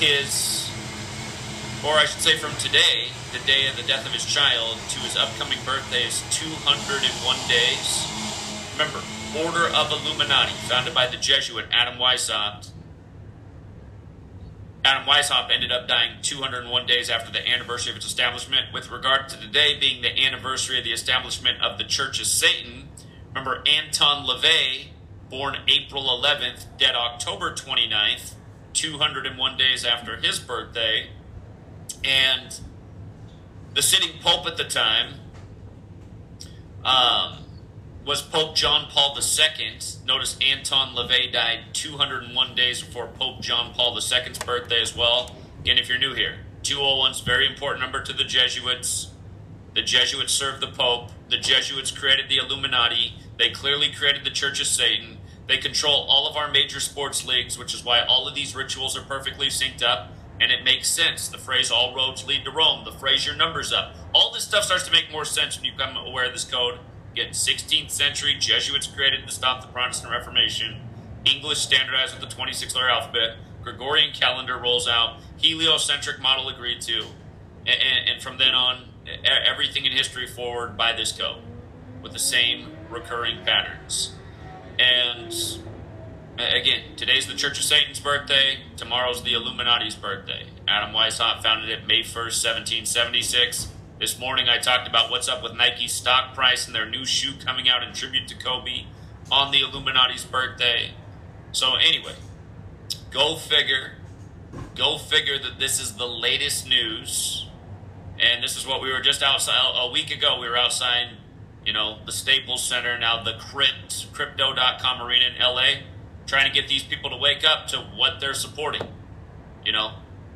his, or I should say from today, the day of the death of his child, to his upcoming birthday is 201 days. Remember, Order of Illuminati, founded by the Jesuit Adam Weishaupt. Adam Weishaupt ended up dying 201 days after the anniversary of its establishment. With regard to today being the anniversary of the establishment of the Church of Satan, remember Anton LaVey, born April 11th, dead October 29th, 201 days after his birthday, and the sitting pope at the time um, was Pope John Paul II. Notice Anton LaVey died 201 days before Pope John Paul II's birthday as well. Again, if you're new here, 201 is a very important number to the Jesuits. The Jesuits served the Pope. The Jesuits created the Illuminati. They clearly created the Church of Satan. They control all of our major sports leagues, which is why all of these rituals are perfectly synced up. And it makes sense. The phrase all roads lead to Rome, the phrase your numbers up. All this stuff starts to make more sense when you become aware of this code. Again, 16th century Jesuits created to stop the Protestant Reformation. English standardized with the 26 letter alphabet. Gregorian calendar rolls out. Heliocentric model agreed to. And, and, and from then on, everything in history forward by this code with the same recurring patterns. And again, today's the Church of Satan's birthday. Tomorrow's the Illuminati's birthday. Adam Weishaupt founded it May 1st, 1776. This morning I talked about what's up with Nike's stock price and their new shoe coming out in tribute to Kobe on the Illuminati's birthday. So, anyway, go figure. Go figure that this is the latest news. And this is what we were just outside a week ago. We were outside, you know, the Staples Center, now the Crypt, Crypto.com arena in LA, trying to get these people to wake up to what they're supporting. You know,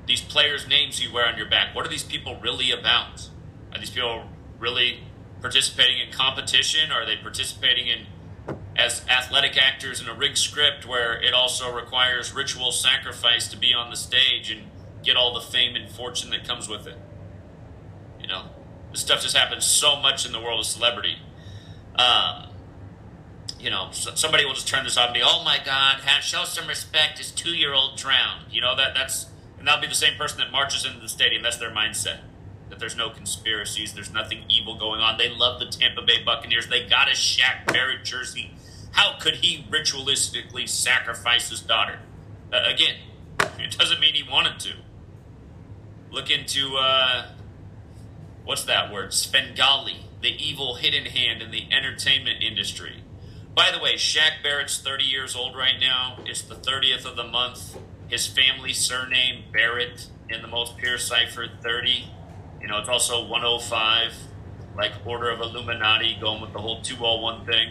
these players' names you wear on your back. What are these people really about? Are these people really participating in competition? Are they participating in as athletic actors in a rigged script where it also requires ritual sacrifice to be on the stage and get all the fame and fortune that comes with it? You know, this stuff just happens so much in the world of celebrity. Um, you know, somebody will just turn this on and be, "Oh my God, show some respect." His two-year-old drowned. You know that that's and that'll be the same person that marches into the stadium. That's their mindset that there's no conspiracies, there's nothing evil going on. They love the Tampa Bay Buccaneers. They got a Shaq Barrett jersey. How could he ritualistically sacrifice his daughter? Uh, again, it doesn't mean he wanted to. Look into uh, what's that word? Svengali, the evil hidden hand in the entertainment industry. By the way, Shaq Barrett's 30 years old right now. It's the 30th of the month. His family surname Barrett in the most pure cipher 30 you know, it's also 105, like Order of Illuminati, going with the whole 201 thing.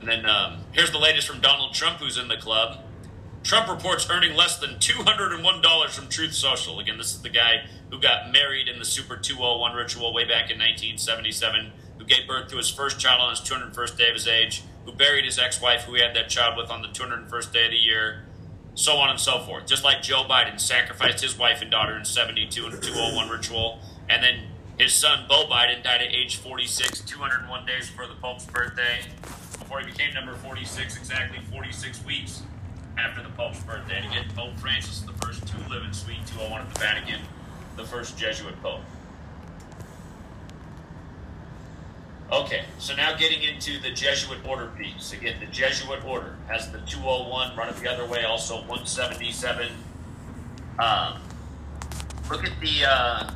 And then um, here's the latest from Donald Trump, who's in the club. Trump reports earning less than $201 from Truth Social. Again, this is the guy who got married in the Super 201 ritual way back in 1977, who gave birth to his first child on his 201st day of his age, who buried his ex wife, who he had that child with on the 201st day of the year, so on and so forth. Just like Joe Biden sacrificed his wife and daughter in 72 in a 201 ritual, and then his son, Beau Biden, died at age 46, 201 days before the Pope's birthday, before he became number 46, exactly 46 weeks after the Pope's birthday. And again, Pope Francis, the first to live in Suite 201 at the Vatican, the first Jesuit Pope. Okay, so now getting into the Jesuit order piece. Again, the Jesuit order has the 201, run it the other way, also 177. Um, look at the uh,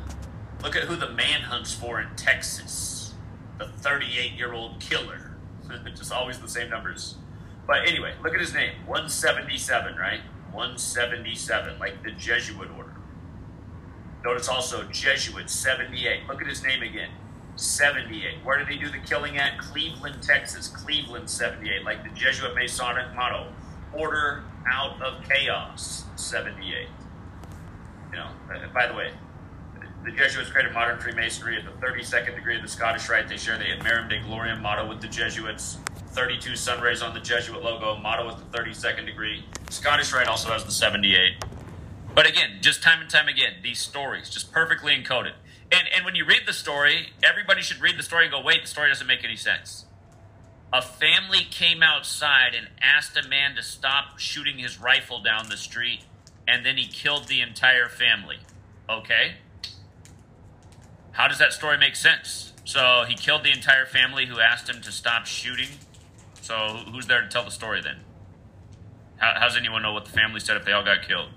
look at who the man hunts for in Texas. The 38 year old killer. <laughs> Just always the same numbers. But anyway, look at his name 177, right? 177, like the Jesuit order. Notice also Jesuit 78. Look at his name again 78. Where did they do the killing at? Cleveland, Texas. Cleveland, 78. Like the Jesuit Masonic motto order out of chaos, 78. You know, uh, by the way, the Jesuits created modern Freemasonry at the 32nd degree of the Scottish Rite. They share the Ad Majorem Dei Gloriam motto with the Jesuits. 32 sun rays on the Jesuit logo, motto with the 32nd degree. Scottish Rite also has the 78. But again, just time and time again, these stories just perfectly encoded. And and when you read the story, everybody should read the story and go, wait, the story doesn't make any sense. A family came outside and asked a man to stop shooting his rifle down the street, and then he killed the entire family. Okay? How does that story make sense? So he killed the entire family who asked him to stop shooting. So who's there to tell the story then? How, how does anyone know what the family said if they all got killed?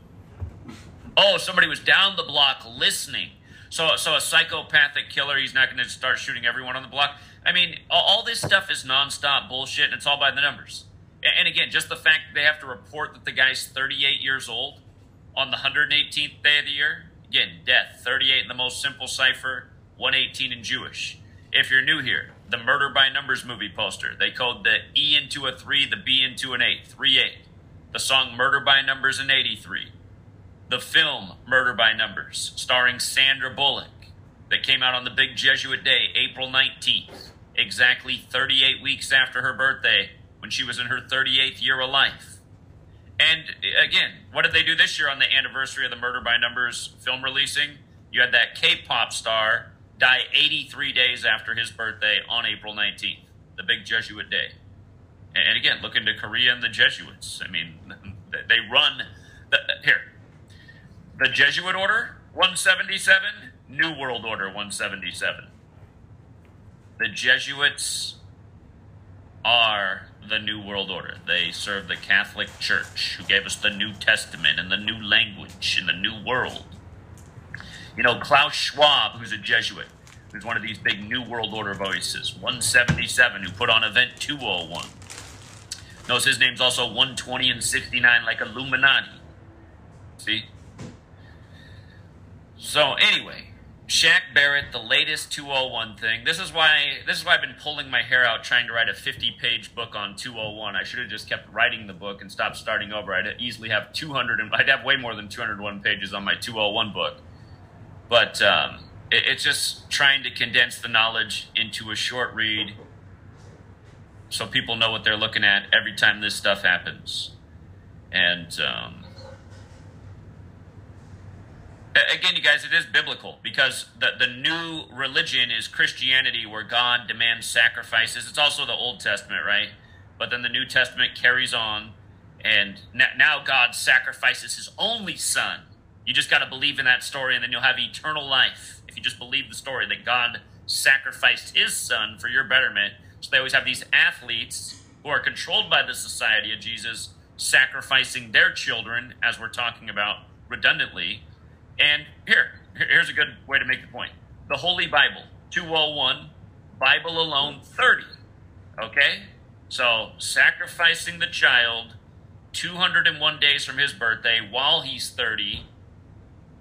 Oh, somebody was down the block listening. So, so a psychopathic killer, he's not going to start shooting everyone on the block. I mean, all, all this stuff is nonstop bullshit, and it's all by the numbers. And, and again, just the fact that they have to report that the guy's 38 years old on the 118th day of the year. Again, death, 38 in the most simple cipher, 118 in Jewish. If you're new here, the Murder by Numbers movie poster, they code the E into a 3, the B into an 8, 3 8. The song Murder by Numbers in 83 the film Murder by Numbers, starring Sandra Bullock, that came out on the big Jesuit day, April 19th, exactly 38 weeks after her birthday, when she was in her 38th year of life. And again, what did they do this year on the anniversary of the Murder by Numbers film releasing? You had that K pop star die 83 days after his birthday on April 19th, the big Jesuit day. And again, look into Korea and the Jesuits. I mean, <laughs> they run. The, here, the Jesuit Order, 177. New World Order, 177. The Jesuits are the New World Order. They serve the Catholic Church, who gave us the New Testament and the new language and the New World. You know, Klaus Schwab, who's a Jesuit, who's one of these big New World Order voices, 177, who put on Event 201. Knows his name's also 120 and 69, like Illuminati. See? So anyway, Shaq Barrett, the latest 201 thing. This is why this is why I've been pulling my hair out trying to write a 50-page book on 201. I should have just kept writing the book and stopped starting over. I'd easily have 200 and I'd have way more than 201 pages on my 201 book. But um, it, it's just trying to condense the knowledge into a short read so people know what they're looking at every time this stuff happens. And um, again, you guys, it is biblical because the, the new religion is Christianity where God demands sacrifices. It's also the Old Testament, right? But then the New Testament carries on, and now God sacrifices his only son. You just got to believe in that story, and then you'll have eternal life. If you just believe the story that God sacrificed his son for your betterment. So they always have these athletes who are controlled by the society of Jesus sacrificing their children, as we're talking about redundantly and here, here's a good way to make the point. The Holy Bible, 201, Bible alone, 30. Okay? So, sacrificing the child 201 days from his birthday while he's 30,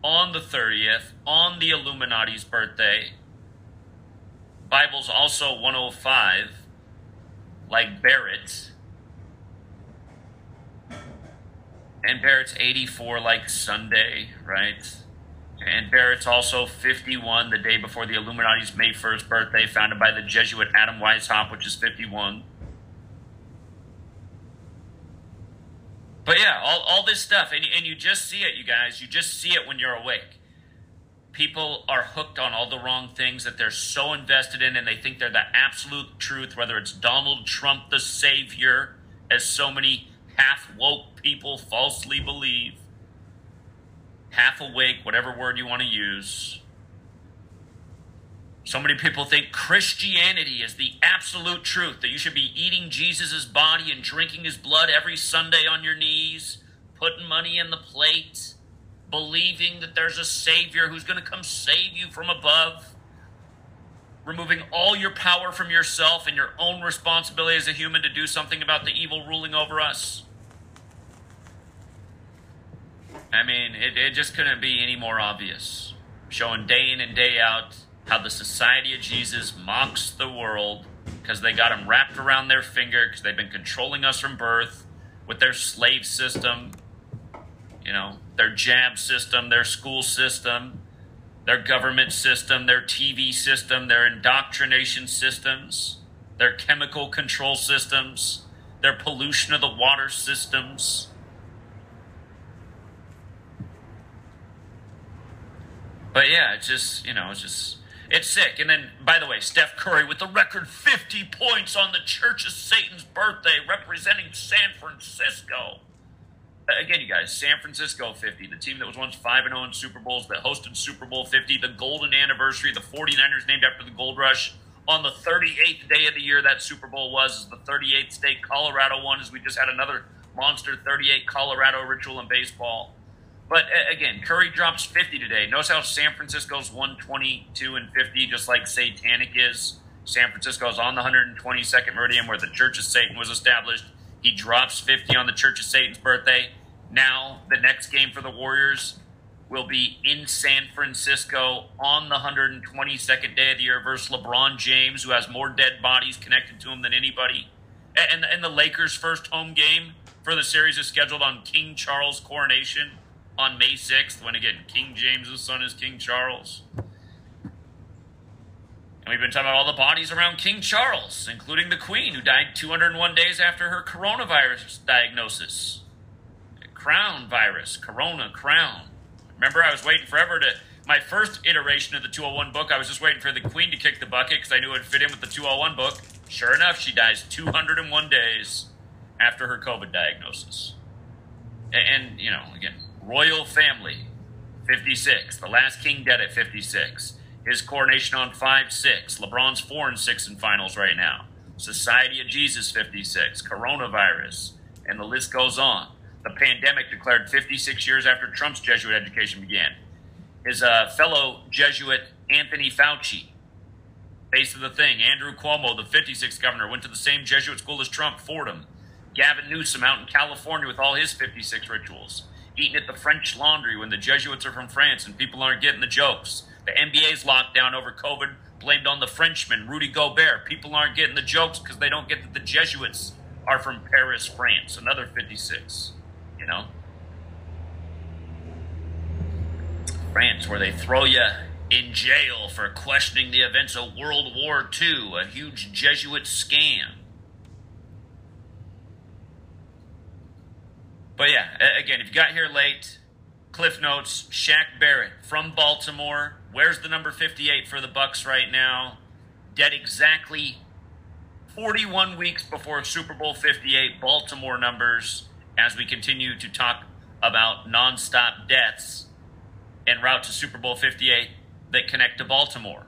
on the 30th, on the Illuminati's birthday. Bible's also 105, like Barrett. And Barrett's 84, like Sunday, right? And Barrett's also 51, the day before the Illuminati's May 1st birthday, founded by the Jesuit Adam Weishaupt, which is 51. But yeah, all, all this stuff, and, and you just see it, you guys. You just see it when you're awake. People are hooked on all the wrong things that they're so invested in, and they think they're the absolute truth, whether it's Donald Trump, the savior, as so many half woke people falsely believe half awake, whatever word you want to use. So many people think Christianity is the absolute truth, that you should be eating Jesus' body and drinking his blood every Sunday on your knees, putting money in the plate, believing that there's a Savior who's going to come save you from above, removing all your power from yourself and your own responsibility as a human to do something about the evil ruling over us. I mean, it, it just couldn't be any more obvious. Showing day in and day out how the Society of Jesus mocks the world because they got them wrapped around their finger because they've been controlling us from birth with their slave system, you know, their jab system, their school system, their government system, their TV system, their indoctrination systems, their chemical control systems, their pollution of the water systems. But yeah, it's just, you know, it's just, it's sick. And then, by the way, Steph Curry with the record 50 points on the Church of Satan's birthday, representing San Francisco. Again, you guys, San Francisco 50, the team that was once 5 0 in Super Bowls, that hosted Super Bowl 50, the golden anniversary, the 49ers named after the Gold Rush. On the 38th day of the year that Super Bowl was, is the 38th state Colorado won, as we just had another monster 38 Colorado ritual in baseball. But again, Curry drops 50 today. Notice how San Francisco's 122 and 50, just like Satanic is. San Francisco's on the 122nd meridian where the Church of Satan was established. He drops 50 on the Church of Satan's birthday. Now, the next game for the Warriors will be in San Francisco on the 122nd day of the year versus LeBron James, who has more dead bodies connected to him than anybody. And, and the Lakers' first home game for the series is scheduled on King Charles' coronation on May 6th, when again, King James's son is King Charles. And we've been talking about all the bodies around King Charles, including the Queen, who died 201 days after her coronavirus diagnosis. Crown virus, corona, crown. Remember, I was waiting forever to. My first iteration of the 201 book, I was just waiting for the Queen to kick the bucket because I knew it would fit in with the 201 book. Sure enough, she dies 201 days after her COVID diagnosis. And, and you know, again, Royal family, 56. The last king dead at 56. His coronation on 5 6. LeBron's 4 and 6 in finals right now. Society of Jesus, 56. Coronavirus. And the list goes on. The pandemic declared 56 years after Trump's Jesuit education began. His uh, fellow Jesuit Anthony Fauci, face of the thing. Andrew Cuomo, the 56th governor, went to the same Jesuit school as Trump, Fordham. Gavin Newsom out in California with all his 56 rituals eating at the French Laundry when the Jesuits are from France and people aren't getting the jokes. The NBA's locked down over COVID, blamed on the Frenchman, Rudy Gobert. People aren't getting the jokes because they don't get that the Jesuits are from Paris, France. Another 56, you know? France, where they throw you in jail for questioning the events of World War II, a huge Jesuit scam. But yeah, again, if you got here late, Cliff Notes, Shaq Barrett from Baltimore. Where's the number 58 for the Bucks right now? Dead exactly 41 weeks before Super Bowl 58 Baltimore numbers as we continue to talk about nonstop deaths en route to Super Bowl 58 that connect to Baltimore.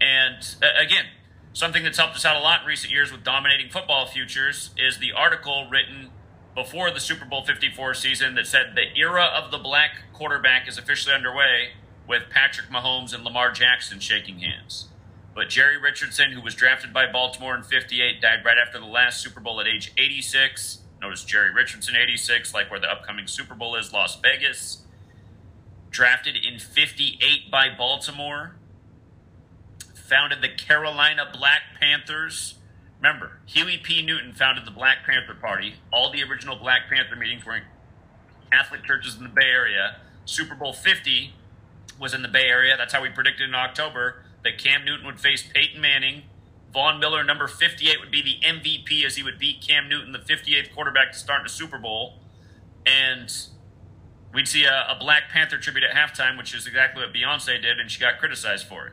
And uh, again, something that's helped us out a lot in recent years with dominating football futures is the article written before the Super Bowl 54 season that said the era of the black quarterback is officially underway with Patrick Mahomes and Lamar Jackson shaking hands. But Jerry Richardson, who was drafted by Baltimore in 58, died right after the last Super Bowl at age 86. Notice Jerry Richardson, 86, like where the upcoming Super Bowl is, Las Vegas. Drafted in 58 by Baltimore. Founded the Carolina Black Panthers Remember, Huey P. Newton founded the Black Panther Party. All the original Black Panther meetings were in Catholic churches in the Bay Area. Super Bowl 50 was in the Bay Area. That's how we predicted in October that Cam Newton would face Peyton Manning. Von Miller, number 58, would be the MVP as he would beat Cam Newton, the 58th quarterback to start a Super Bowl. And we'd see a, a Black Panther tribute at halftime, which is exactly what Beyonce did, and she got criticized for it.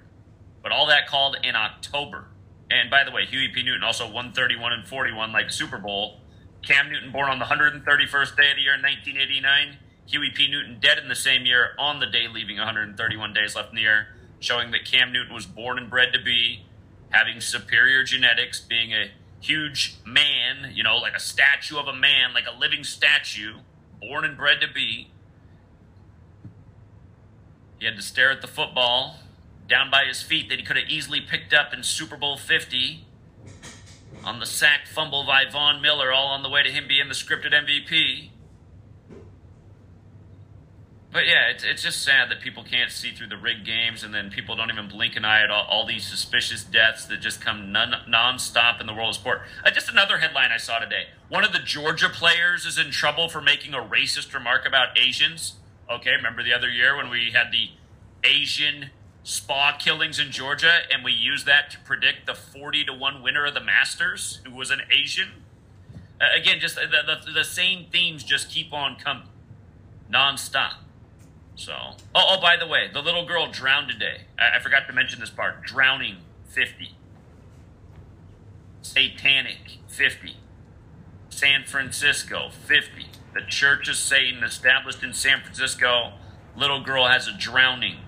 But all that called in October. And by the way, Huey P. Newton also 131 and 41, like Super Bowl. Cam Newton born on the 131st day of the year in 1989. Huey P. Newton dead in the same year on the day leaving 131 days left in the year, showing that Cam Newton was born and bred to be, having superior genetics, being a huge man, you know, like a statue of a man, like a living statue, born and bred to be. He had to stare at the football down by his feet that he could have easily picked up in Super Bowl 50 on the sack fumble by Von Miller, all on the way to him being the scripted MVP. But yeah, it's, it's just sad that people can't see through the rigged games, and then people don't even blink an eye at all, all these suspicious deaths that just come non nonstop in the world of sport. Uh, just another headline I saw today: one of the Georgia players is in trouble for making a racist remark about Asians. Okay, remember the other year when we had the Asian spa killings in Georgia, and we used that to predict the forty to one winner of the Masters, who was an Asian. Uh, again, just the, the the same themes just keep on coming, nonstop. So, oh, oh, by the way, the little girl drowned today. I, I forgot to mention this part. Drowning, 50. Satanic, 50. San Francisco, 50. The Church of Satan, established in San Francisco, little girl has a drowning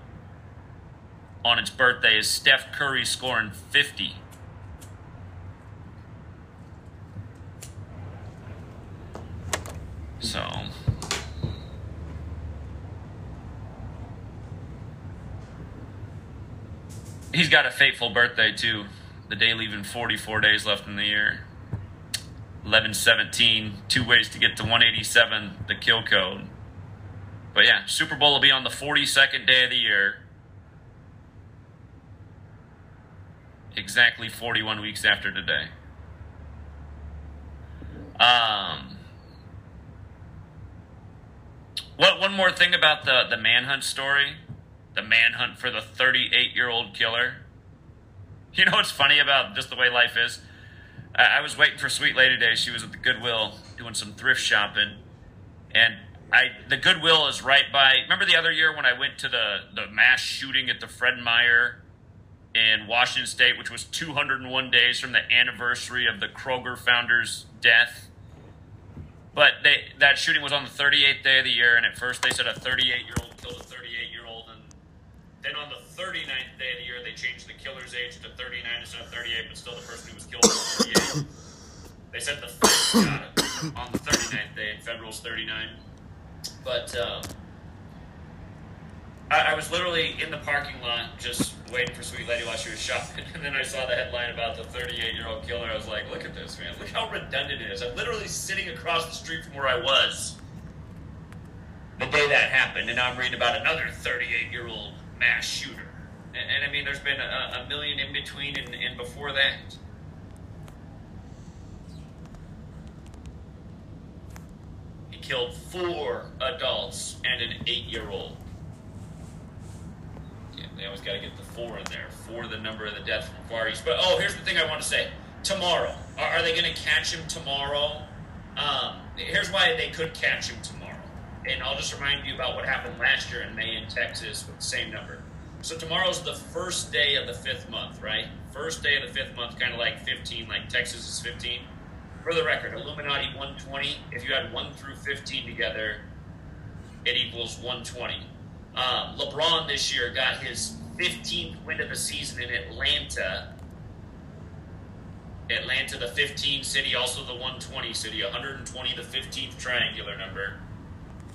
on its birthday. Is Steph Curry scoring 50? So, He's got a fateful birthday too. The day leaving 44 days left in the year. 1117, two ways to get to 187, the kill code. But yeah, Super Bowl will be on the 42nd day of the year. Exactly 41 weeks after today. Um, what one more thing about the the manhunt story? the manhunt for the 38 year old killer. You know what's funny about just the way life is? I, I was waiting for Sweet Lady Day. She was at the Goodwill doing some thrift shopping, and I the Goodwill is right by. Remember the other year when I went to the the mass shooting at the Fred Meyer in Washington State, which was 201 days from the anniversary of the Kroger founder's death. But they, that shooting was on the 38th day of the year, and at first they said a 38 year old killed a 38 year old, and then on the 39th day of the year, they changed the killer's age to 39 instead of 38, but still the person who was killed was 38. they said the it on the 39th day, and federal's 39. But um, I, I, was literally in the parking lot just waiting for Sweet Lady while she was shopping, <laughs> and then I saw the headline about the 38 year old killer. I was like, look at this, man. Look how redundant it is. I'm literally sitting across the street from where I was the day that happened, and now I'm reading about another 38 year old mass shooter. And, and I mean, there's been a, a million in between and, and before that. He killed four adults and an eight year old. They always got to get the four in there. for the number of the deaths from Far East. But oh, here's the thing I want to say. Tomorrow, are, are they going to catch him tomorrow? Um, here's why they could catch him tomorrow and I'll just remind you about what happened last year in May in Texas with the same number. So tomorrow's the first day of the fifth month, right? First day of the fifth month, kind of like 15, like Texas is 15. For the record, Illuminati 120, if you add 1 through 15 together, it equals 120. Um, LeBron this year got his 15th win of the season in Atlanta. Atlanta, the 15 city, also the 120 city, 120, the 15th triangular number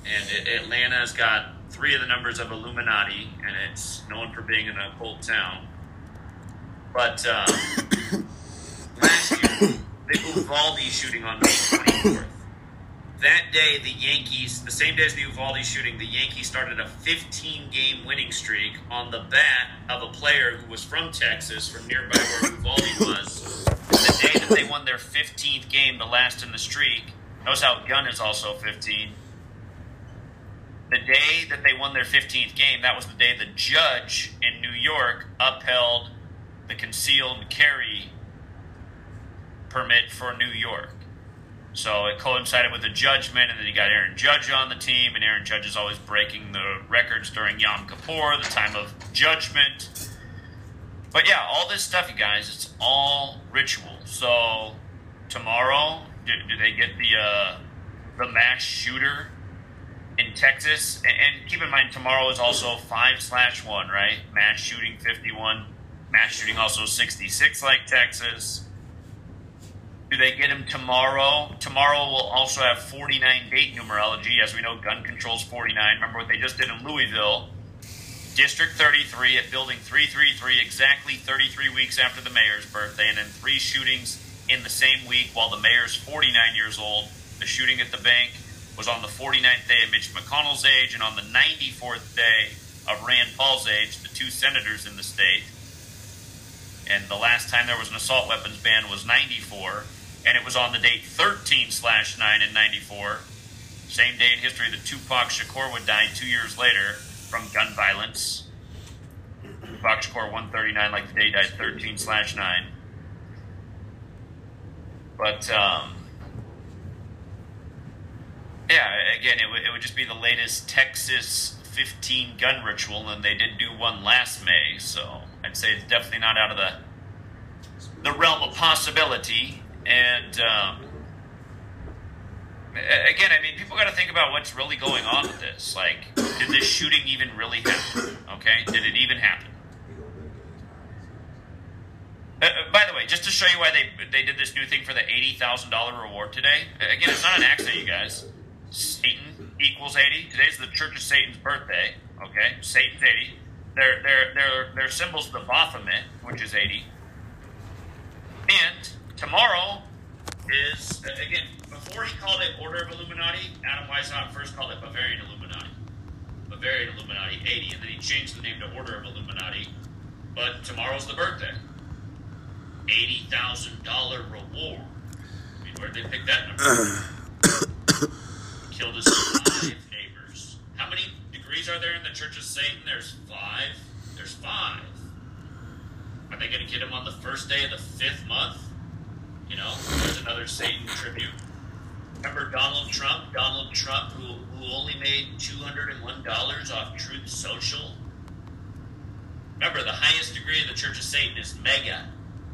and it, Atlanta's got three of the numbers of Illuminati, and it's known for being an occult town. But uh, <coughs> last year, they moved all the Uvalde shooting on May 24th. That day, the Yankees, the same day as the Uvalde shooting, the Yankees started a 15 game winning streak on the bat of a player who was from Texas, from nearby where <coughs> Uvalde was. The day that they won their 15th game, the last in the streak, notice how Gun is also 15 the day that they won their 15th game, that was the day the judge in New York upheld the concealed carry permit for New York. So it coincided with the judgment, and then you got Aaron Judge on the team, and Aaron Judge is always breaking the records during Yom Kippur, the time of judgment. But yeah, all this stuff, you guys, it's all ritual. So tomorrow, do, do they get the uh, the mass shooter in Texas. And, keep in mind, tomorrow is also five slash one, right? Mass shooting fifty one, mass shooting also sixty six, like Texas. Do they get him tomorrow? Tomorrow we'll also have 49 date numerology. As we know, gun control's 49. Remember what they just did in Louisville? District 33 at Building 333, exactly 33 weeks after the mayor's birthday, and then three shootings in the same week while the mayor's 49 years old. The shooting at the bank, was on the 49th day of Mitch McConnell's age and on the 94th day of Rand Paul's age, the two senators in the state. And the last time there was an assault weapons ban was 94, and it was on the date 13 slash 9 in 94. Same day in history that Tupac Shakur would die two years later from gun violence. Tupac Shakur 139, like the day died 13 slash 9. But, um, yeah, again, it, w- it would just be the latest Texas 15 gun ritual, and they did do one last May, so I'd say it's definitely not out of the the realm of possibility. And um, again, I mean, people got to think about what's really going on with this. Like, did this shooting even really happen? Okay, did it even happen? Uh, uh, by the way, just to show you why they they did this new thing for the eighty thousand dollar reward today. Again, it's not an accident, you guys. Satan equals eighty. Today's the Church of Satan's birthday. Okay, Satan's eighty. Their their their their symbol's the Baphomet, which is eighty. And tomorrow is again before he called it Order of Illuminati. Adam Weishaupt first called it Bavarian Illuminati. Bavarian Illuminati eighty, and then he changed the name to Order of Illuminati. But tomorrow's the birthday eighty thousand dollar reward. I mean, where'd they pick that number? <coughs> Killed his five neighbors. How many degrees are there in the Church of Satan? There's five. There's five. Are they going to get him on the first day of the fifth month? You know, there's another Satan tribute. Remember Donald Trump? Donald Trump, who, who only made $201 off Truth Social? Remember, the highest degree of the Church of Satan is mega.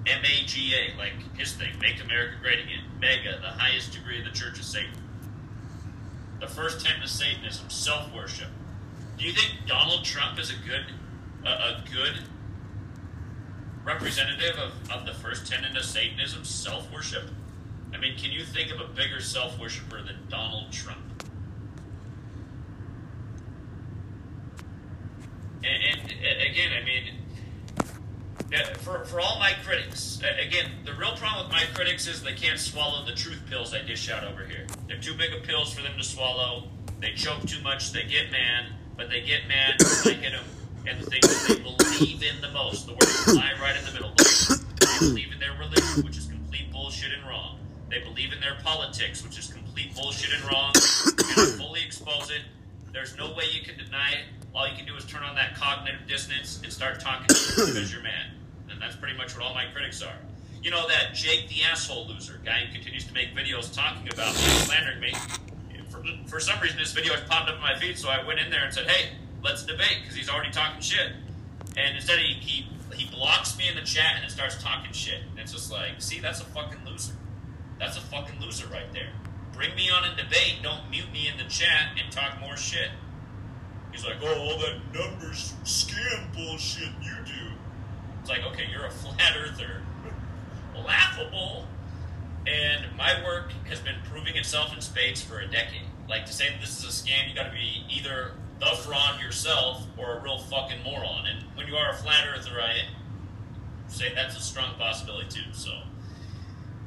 M A G A, like his thing, Make America Great Again. Mega, the highest degree of the Church of Satan. The first tenet of Satanism, self worship. Do you think Donald Trump is a good, a, a good representative of, of the first tenet of Satanism, self worship? I mean, can you think of a bigger self worshiper than Donald Trump? And, and again, I mean, for, for all my critics, again, the real problem with my critics is they can't swallow the truth pills I dish out over here. They're too big of pills for them to swallow. They choke too much. They get mad, but they get mad <coughs> I hit them and the things that they believe in the most. The words lie right in the middle. They believe in their religion, which is complete bullshit and wrong. They believe in their politics, which is complete bullshit and wrong. You fully expose it. There's no way you can deny it. All you can do is turn on that cognitive dissonance and start talking to you mad. And that's pretty much what all my critics are. You know, that Jake the asshole loser guy who continues to make videos talking about slandering me. For, for some reason, this video has popped up in my feed, so I went in there and said, hey, let's debate, because he's already talking shit. And instead, he, he, he blocks me in the chat and then starts talking shit. And it's just like, see, that's a fucking loser. That's a fucking loser right there. Bring me on a debate, don't mute me in the chat and talk more shit. He's like, oh, all that numbers scam bullshit you do. It's like, okay, you're a flat earther. <laughs> Laughable. And my work has been proving itself in spades for a decade. Like, to say that this is a scam, you gotta be either the fraud yourself or a real fucking moron. And when you are a flat earther, I say that's a strong possibility too. So,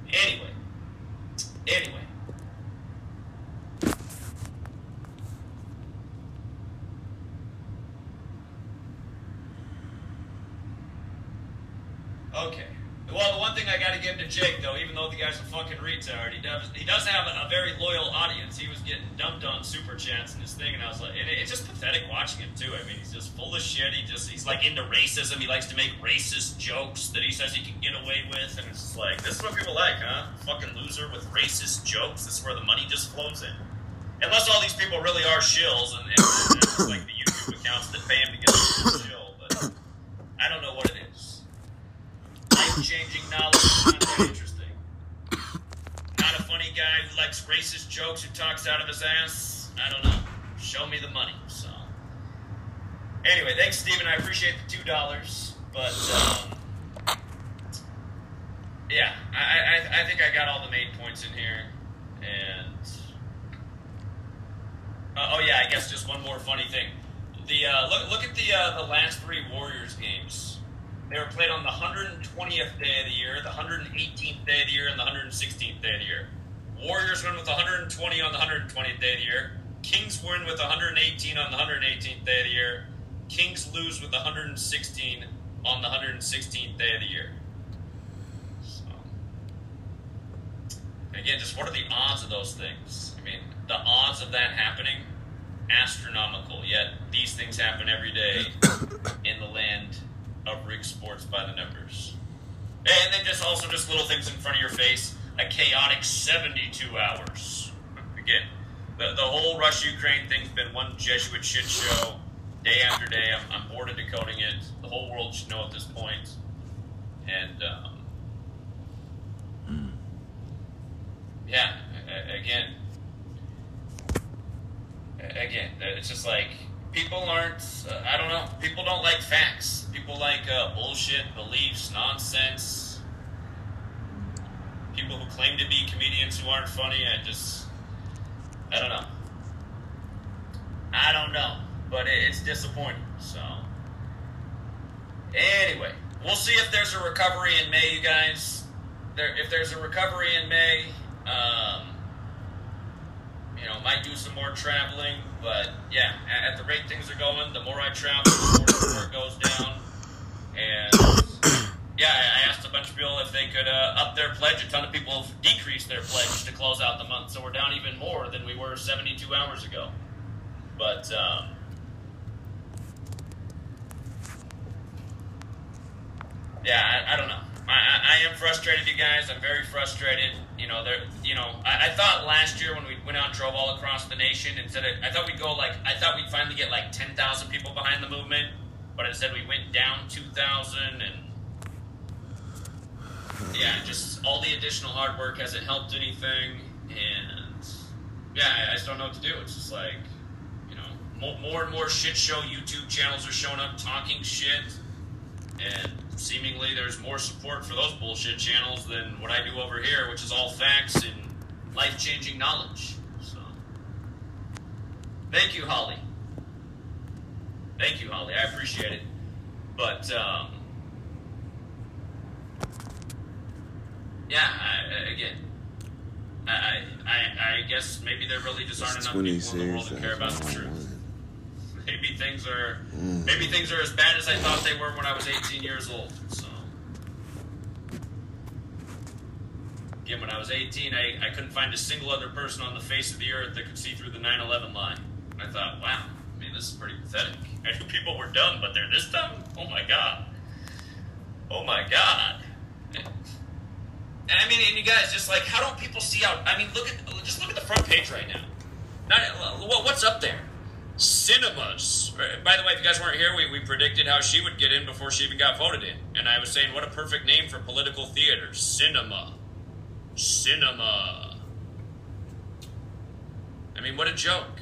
anyway. Anyway. Okay. Well, the one thing I got to give to Jake, though, even though the guy's a fucking retard, he does he does have a, a very loyal audience. He was getting dumped on super chats and his thing, and I was like, it, it's just pathetic watching him too. I mean, he's just full of shit. He just he's like into racism. He likes to make racist jokes that he says he can get away with, and it's just like this is what people like, huh? Fucking loser with racist jokes. This is where the money just flows in. Unless all these people really are shills, and, and, and like the YouTube accounts that pay him to get a shill, but I don't know what it is life-changing knowledge is not that interesting. Not a funny guy who likes racist jokes who talks out of his ass. I don't know. Show me the money. So, anyway, thanks, Steven. I appreciate the two dollars, but um, yeah, I, I I think I got all the main points in here, and uh, oh yeah, I guess just one more funny thing. The uh, look look at the uh, the last three Warriors games. They were played on the 120th day of the year, the 118th day of the year, and the 116th day of the year. Warriors win with 120 on the 120th day of the year. Kings win with 118 on the 118th day of the year. Kings lose with 116 on the 116th day of the year. So, again, just what are the odds of those things? I mean, the odds of that happening astronomical. Yet these things happen every day <coughs> in the land of rig sports by the numbers. And then just also just little things in front of your face. A chaotic 72 hours. Again, the, the whole Russia Ukraine thing's been one Jesuit shit show day after day. I'm, I'm bored of decoding it. The whole world should know at this point. And, um, yeah, again, again, it's just like people aren't. Uh, I don't know. People don't like facts. People like uh, bullshit, beliefs, nonsense. People who claim to be comedians who aren't funny. I just, I don't know. I don't know, but it, it's disappointing. So, anyway, we'll see if there's a recovery in May, you guys. There, if there's a recovery in May, um, you know, might do some more traveling, but yeah, at, at the rate things are going, the more I travel, the more, it goes down. And yeah, I asked a bunch of people if they could uh, up their pledge. A ton of people have decreased their pledge to close out the month, so we're down even more than we were 72 hours ago. But um, yeah, I, I don't know. Frustrated, you guys. I'm very frustrated. You know, there. You know, I, I thought last year when we went out and drove all across the nation, instead of I thought we'd go like I thought we'd finally get like 10,000 people behind the movement, but instead we went down 2,000 and. Yeah, just all the additional hard work hasn't helped anything, and yeah, I, I just don't know what to do. It's just like, you know, more, more and more shit show YouTube channels are showing up talking shit, and seemingly there's more support for those bullshit channels than what I do over here, which is all facts and life changing knowledge. So, thank you, Holly. Thank you, Holly. I appreciate it. But, um, yeah, I, again, I, I, I guess maybe there really just aren't enough people in the world that care about the truth. Maybe things are mm. maybe things are as bad as I thought they were when I was 18 years old. So again, when I was 18, I, I couldn't find a single other person on the face of the earth that could see through the 9/11 line. And I thought, wow, I mean, this is pretty pathetic. <laughs> I knew people were dumb, but they're this dumb. Oh my god. Oh my god. And I mean, and you guys, just like, how don't people see out? I mean, look at just look at the front page right now. Not, what's up there? Sinema's. Uh, by the way, if you guys weren't here, we, we predicted how she would get in before she even got voted in. And I was saying, what a perfect name for political theater. Sinema. Sinema. I mean, what a joke.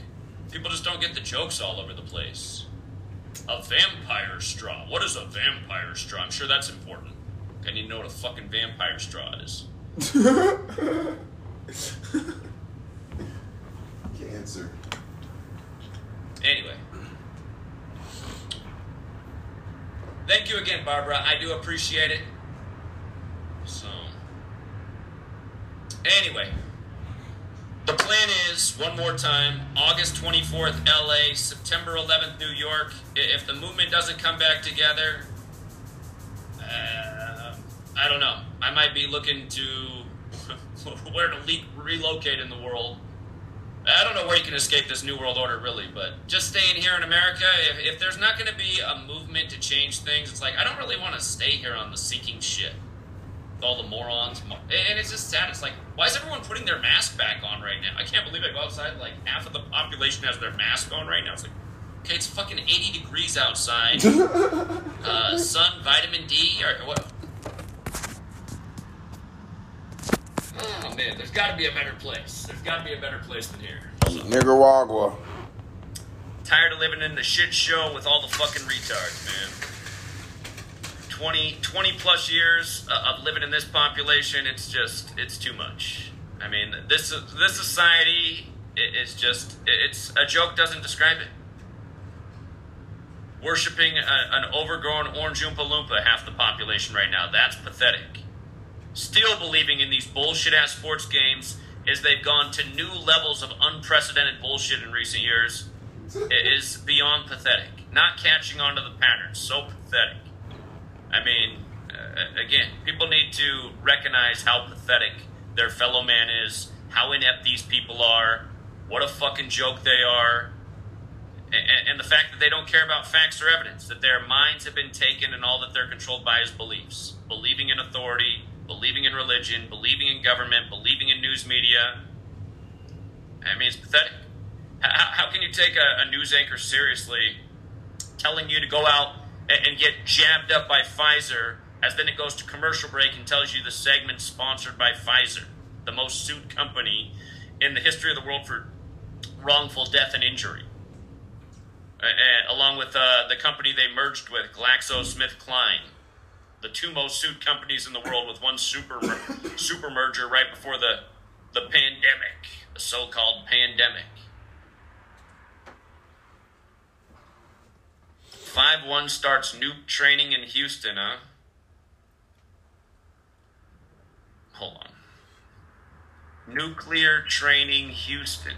People just don't get the jokes all over the place. A vampire straw. What is a vampire straw? I'm sure that's important. I need to know what a fucking vampire straw is. <laughs> Cancer. Anyway. Thank you again, Barbara. I do appreciate it. So. Anyway. The plan is, one more time, August 24th, LA, September 11th, New York. If the movement doesn't come back together, uh, I don't know. I might be looking to <laughs> where to le- relocate in the world. I don't know where you can escape this new world order, really, but just staying here in America, if, if there's not going to be a movement to change things, it's like, I don't really want to stay here on the sinking ship with all the morons. And it's just sad. It's like, why is everyone putting their mask back on right now? I can't believe I go outside, like, half of the population has their mask on right now. It's like, okay, it's fucking 80 degrees outside. <laughs> uh, sun, vitamin D, or what? Oh, man, there's got to be a better place. There's got to be a better place than here. Nicaragua. Tired of living in the shit show with all the fucking retards, man. 20, 20 plus years uh, of living in this population, it's just, it's too much. I mean, this this society is just, it's a joke doesn't describe it. Worshipping a, an overgrown orange Oompa Loompa, half the population right now, that's pathetic. Still believing in these bullshit ass sports games as they've gone to new levels of unprecedented bullshit in recent years it is beyond pathetic. Not catching on to the pattern, so pathetic. I mean, uh, again, people need to recognize how pathetic their fellow man is, how inept these people are, what a fucking joke they are, and, and the fact that they don't care about facts or evidence, that their minds have been taken and all that they're controlled by is beliefs. Believing in authority, believing in religion, believing in government, believing in news media. I mean, it's pathetic. How, how can you take a, a, news anchor seriously telling you to go out and, and, get jabbed up by Pfizer as then it goes to commercial break and tells you the segment sponsored by Pfizer, the most sued company in the history of the world for wrongful death and injury? Uh, along with uh, the company they merged with, GlaxoSmithKline, the two most sued companies in the world, with one super super merger right before the the pandemic, the so-called pandemic. Five one starts nuke training in Houston, huh? Hold on. Nuclear training Houston.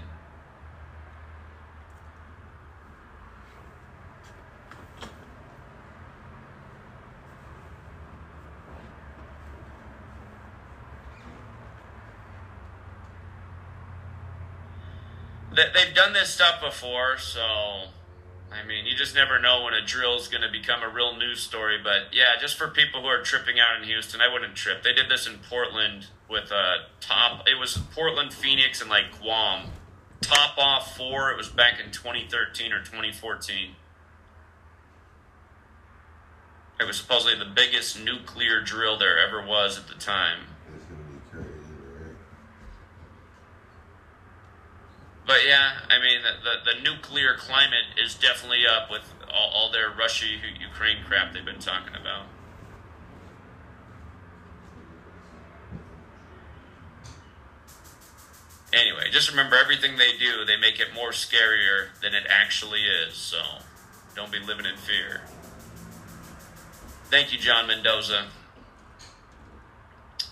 They've done this stuff before, so I mean, you just never know when a drill is going to become a real news story. But yeah, just for people who are tripping out in Houston, I wouldn't trip. They did this in Portland with a uh, top. It was Portland, Phoenix, and like Guam. Top off four. It was back in 2013 or 2014. It was supposedly the biggest nuclear drill there ever was at the time. But yeah, I mean, the, the, the, nuclear climate is definitely up with all, all their Russia Ukraine crap they've been talking about. Anyway, just remember everything they do, they make it more scarier than it actually is. So don't be living in fear. Thank you, John Mendoza.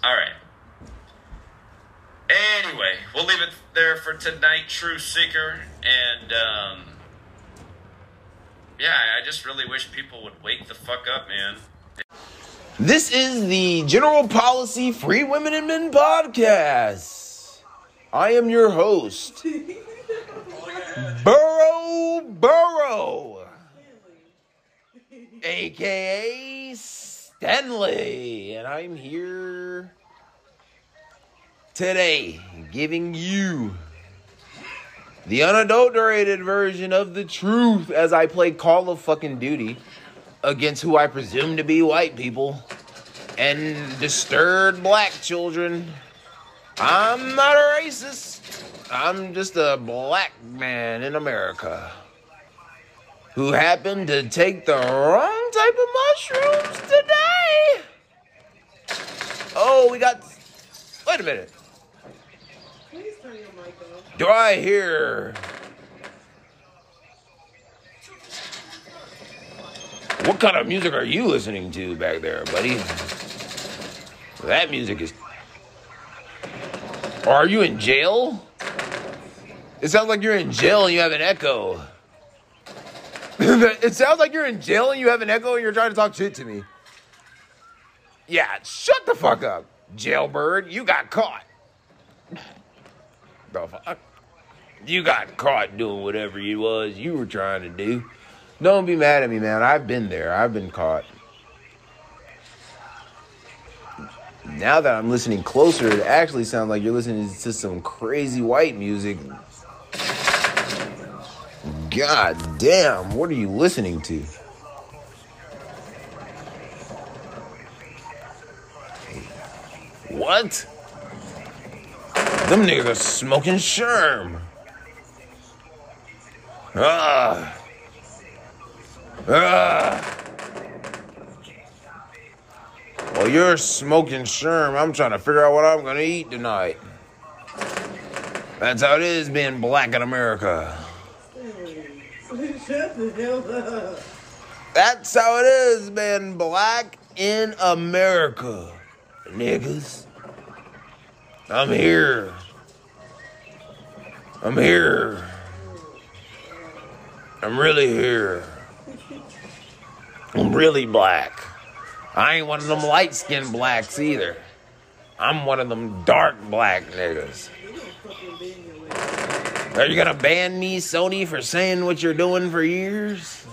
All right. Anyway, we'll leave it there for tonight, True Seeker. And, um, yeah, I just really wish people would wake the fuck up, man. This is the General Policy Free Women and Men podcast. I am your host, Burrow Burrow, aka Stanley, and I'm here today, giving you the unadulterated version of the truth as I play Call of fucking Duty against who I presume to be white people and disturbed black children. I'm not a racist. I'm just a black man in America who happened to take the wrong type of mushrooms today. Oh, we got. Wait a minute. Do I hear? What kind of music are you listening to back there, buddy? That music is. Are you in jail? It sounds like you're in jail and you have an echo. <laughs> it sounds like you're in jail and you have an echo and you're trying to talk shit to me. Yeah, shut the fuck up, jailbird. You got caught. The fuck? You got caught doing whatever it was you were trying to do. Don't be mad at me, man. I've been there. I've been caught. Now that I'm listening closer, it actually sounds like you're listening to some crazy white music. God damn, what are you listening to? What? Them niggas are smoking sherm. Ah. Ah. Well, you're smoking sherm. I'm trying to figure out what I'm going to eat tonight. That's how it is being black in America. That's how it is being black in America, niggas. I'm here I'm here. I'm really here. I'm really black. I ain't one of them light skinned blacks either. I'm one of them dark black niggas. Are you gonna ban me, Sony, for saying what you're doing for years?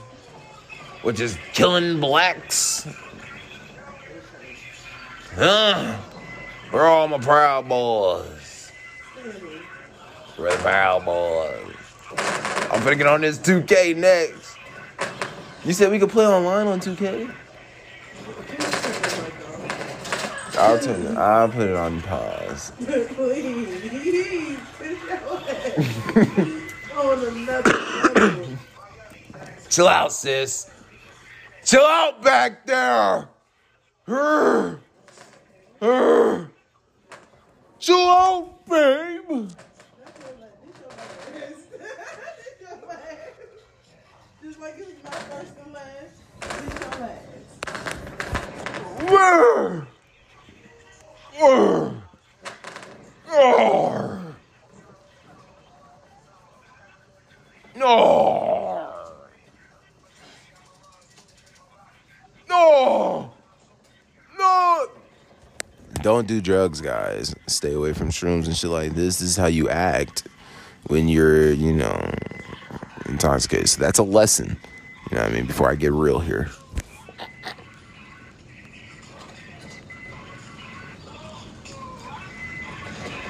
Which is killing blacks? Huh? We're all my proud boys. We're the proud boys. I'm gonna get on this 2K next. You said we could play online on 2K? I'll turn it. I'll put it on pause. <laughs> Please, on another level. Chill out, sis. Chill out back there. Chill out, babe. Just like it's my No. No. No. Don't do drugs, guys. Stay away from shrooms and shit like this. This is how you act when you're, you know, intoxicated. So that's a lesson. You know what I mean? Before I get real here.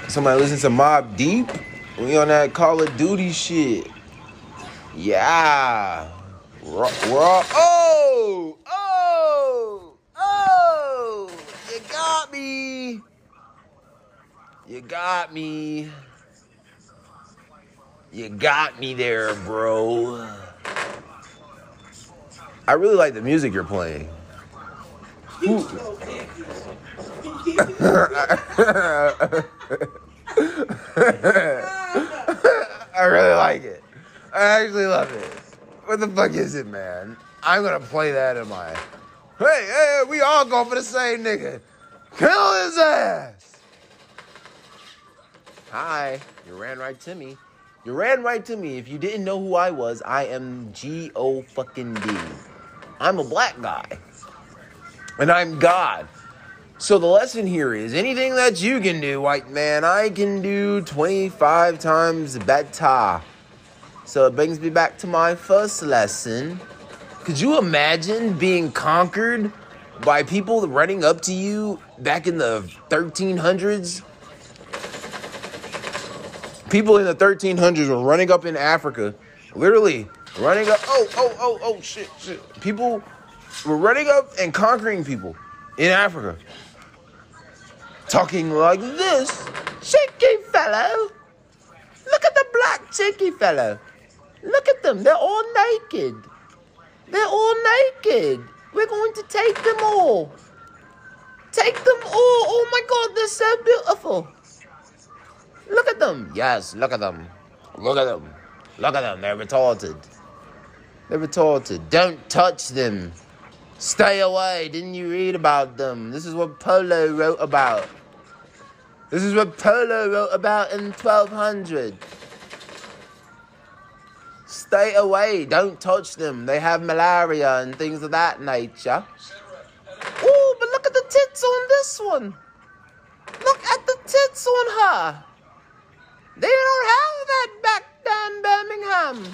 Somebody listen to Mobb Deep? We on that Call of Duty shit. Yeah. We're, we're all, oh, oh, oh, you got me. You got me. You got me there, bro. I really like the music you're playing. <laughs> I really like it. I actually love it. What the fuck is it, man? I'm gonna play that in my. Hey, hey, we all go for the same nigga. Kill his ass. Hi, you ran right to me. You ran right to me. If you didn't know who I was, I am G O fucking D. I'm a black guy. And I'm God. So the lesson here is anything that you can do, white man, I can do 25 times better. So it brings me back to my first lesson. Could you imagine being conquered by people running up to you back in the 1300s? People in the 1300s were running up in Africa, literally running up. Oh, oh, oh, oh, shit, shit. People were running up and conquering people in Africa. Talking like this. Cheeky fellow. Look at the black cheeky fellow. Look at them. They're all naked. They're all naked. We're going to take them all. Take them all. Oh my God, they're so beautiful. Look at them. Yes, look at them. Look at them. Look at them. They're retarded. They're retarded. Don't touch them. Stay away. Didn't you read about them? This is what Polo wrote about. This is what Polo wrote about in 1200. Stay away. Don't touch them. They have malaria and things of that nature. Oh, but look at the tits on this one. Look at the tits on her. They don't have that back down Birmingham.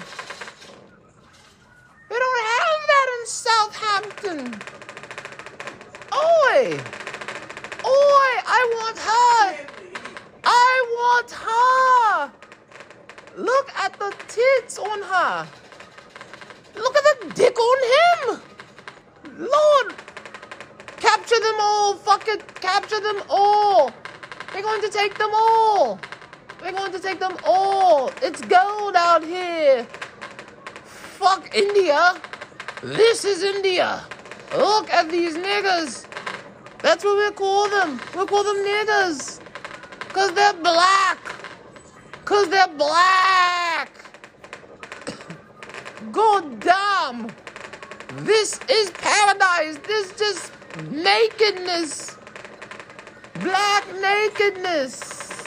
They don't have that in Southampton. Oi! Oi! I want her! I want her! Look at the tits on her. Look at the dick on him. Lord, capture them all. Fuck it, capture them all. We're going to take them all. We're going to take them all. It's gold out here. Fuck India. This is India. Look at these niggas. That's what we call them. We call them niggas. Because they're black. Because they're black. <coughs> God damn. This is paradise. This is just nakedness. Black nakedness.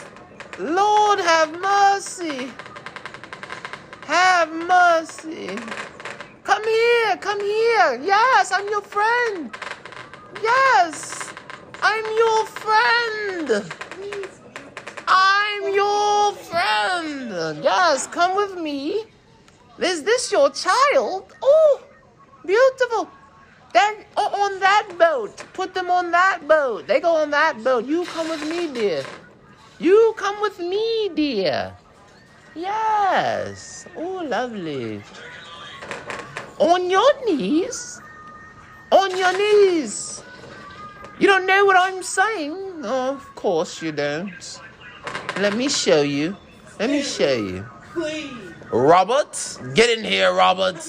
Lord have mercy. Have mercy. Come here, come here. Yes, I'm your friend. Yes, I'm your friend. I'm your friend. Yes, come with me. Is this your child? Oh, beautiful. Then on that boat. Put them on that boat. They go on that boat. You come with me, dear. You come with me, dear. Yes. Oh, lovely. On your knees. On your knees. You don't know what I'm saying? Oh, of course you don't. Let me show you. Let me show you. Please. Robert, get in here, Robert.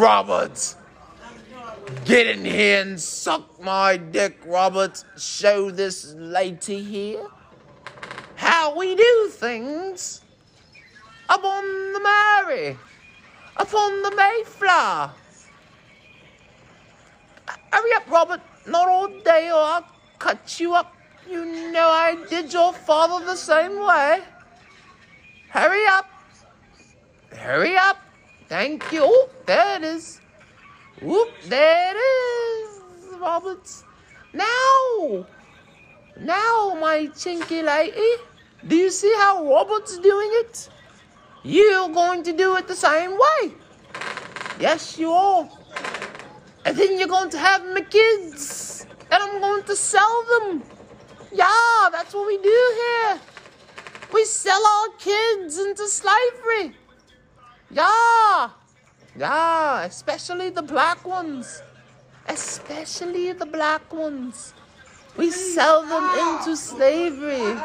Robert, get in here and suck my dick, Robert. Show this lady here how we do things up on the Mary, up on the Mayflower. Hurry up, Robert. Not all day, or I'll cut you up. You know I did your father the same way. Hurry up. Hurry up. Thank you. Oh, there it is. Whoop, there it is, Roberts. Now, now, my chinky lady, do you see how Robert's doing it? You're going to do it the same way. Yes, you are. And then you're going to have my kids, and I'm going to sell them. Yeah, that's what we do here. We sell our kids into slavery. Yeah. Yeah, especially the black ones. Especially the black ones. We sell them into slavery.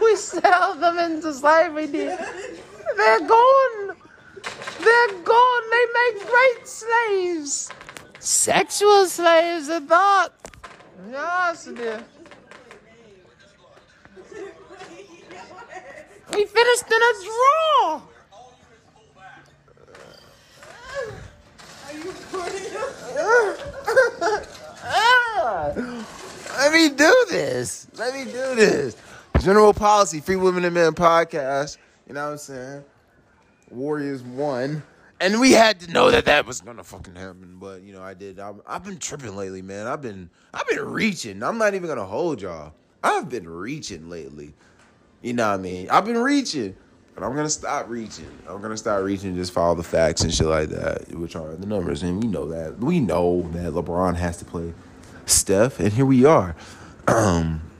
We sell them into slavery. They're gone. They're gone. They make great slaves. Sexual slaves at that. Yes, dear. We finished in a draw. Let me do this. Let me do this. General policy, Free Women and Men podcast. You know what I'm saying? Warriors won. And we had to know that that was gonna fucking happen, but you know I did. I'm, I've been tripping lately, man. I've been I've been reaching. I'm not even gonna hold y'all. I've been reaching lately. You know what I mean? I've been reaching, but I'm gonna stop reaching. I'm gonna start reaching just follow the facts and shit like that, which are the numbers. And we know that. We know that LeBron has to play Steph, and here we are. Um, <clears throat>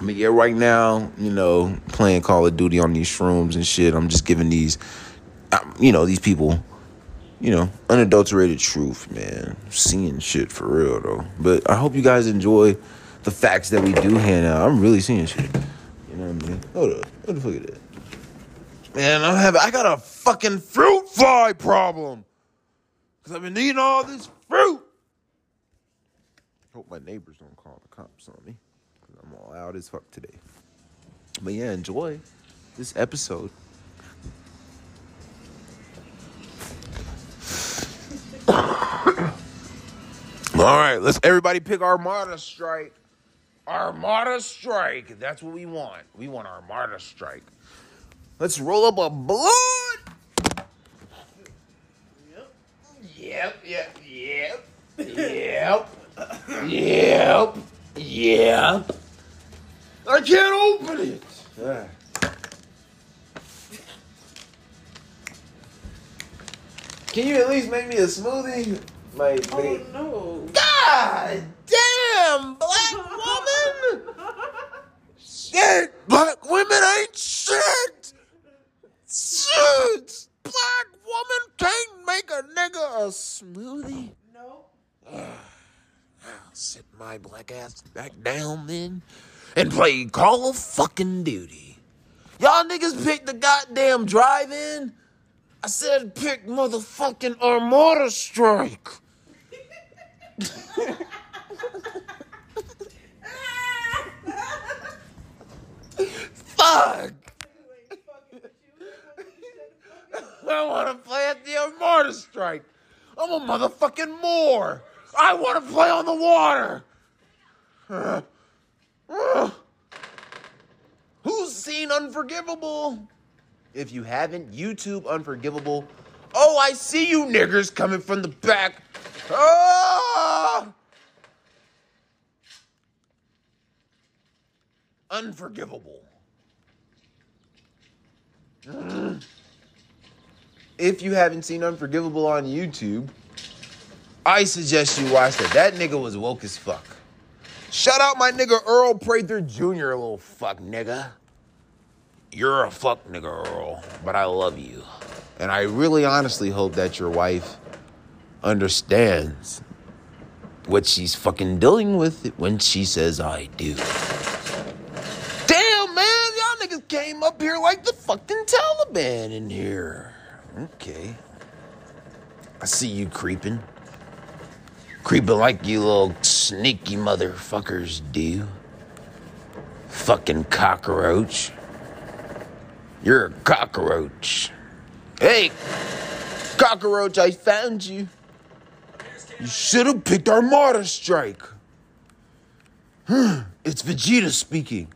but yeah, right now, you know, playing Call of Duty on these shrooms and shit. I'm just giving these, um, you know, these people, you know, unadulterated truth, man. Seeing shit for real though. But I hope you guys enjoy the facts that we do hand out. I'm really seeing shit. You know what I mean? Hold up. What the fuck is that? Man, I have I got a fucking fruit fly problem. Cause I've been eating all this fruit. Hope my neighbors don't call the cops on me. I'm all out as fuck today. But yeah, enjoy this episode. <coughs> all right, let's everybody pick Armada Strike. Armada Strike. That's what we want. We want Armada Strike. Let's roll up a blood. Yep, yep, yep, yep, <coughs> yep, yep. I can't open it. Ah. Can you at least make me a smoothie? Like, Oh no. God damn, black woman! shit! Black women ain't shit! Shit! Black woman can't make a nigga a smoothie? No. I'll sit my black ass back down then and play Call of fucking Duty. Y'all niggas picked the goddamn drive-in. I said pick motherfucking Armada Strike. Fuck! I want to play at the Armada Strike. I'm a motherfucking Moor. I want to play on the water. Uh. Who's seen Unforgivable? If you haven't, YouTube Unforgivable. Oh, I see you niggers coming from the back. Ah! Unforgivable. If you haven't seen Unforgivable on YouTube, I suggest you watch that. That nigga was woke as fuck. Shout out my nigga Earl Prather Jr., little fuck nigga. You're a fuck nigga, Earl, but I love you. And I really honestly hope that your wife understands what she's fucking dealing with when she says I do. Damn, man, y'all niggas came up here like the fucking Taliban in here. Okay. I see you creeping. Creeping like you little sneaky motherfuckers do. Fucking cockroach. You're a cockroach. Hey, cockroach, I found you. You should have picked Armada Strike. <sighs> it's Vegeta speaking.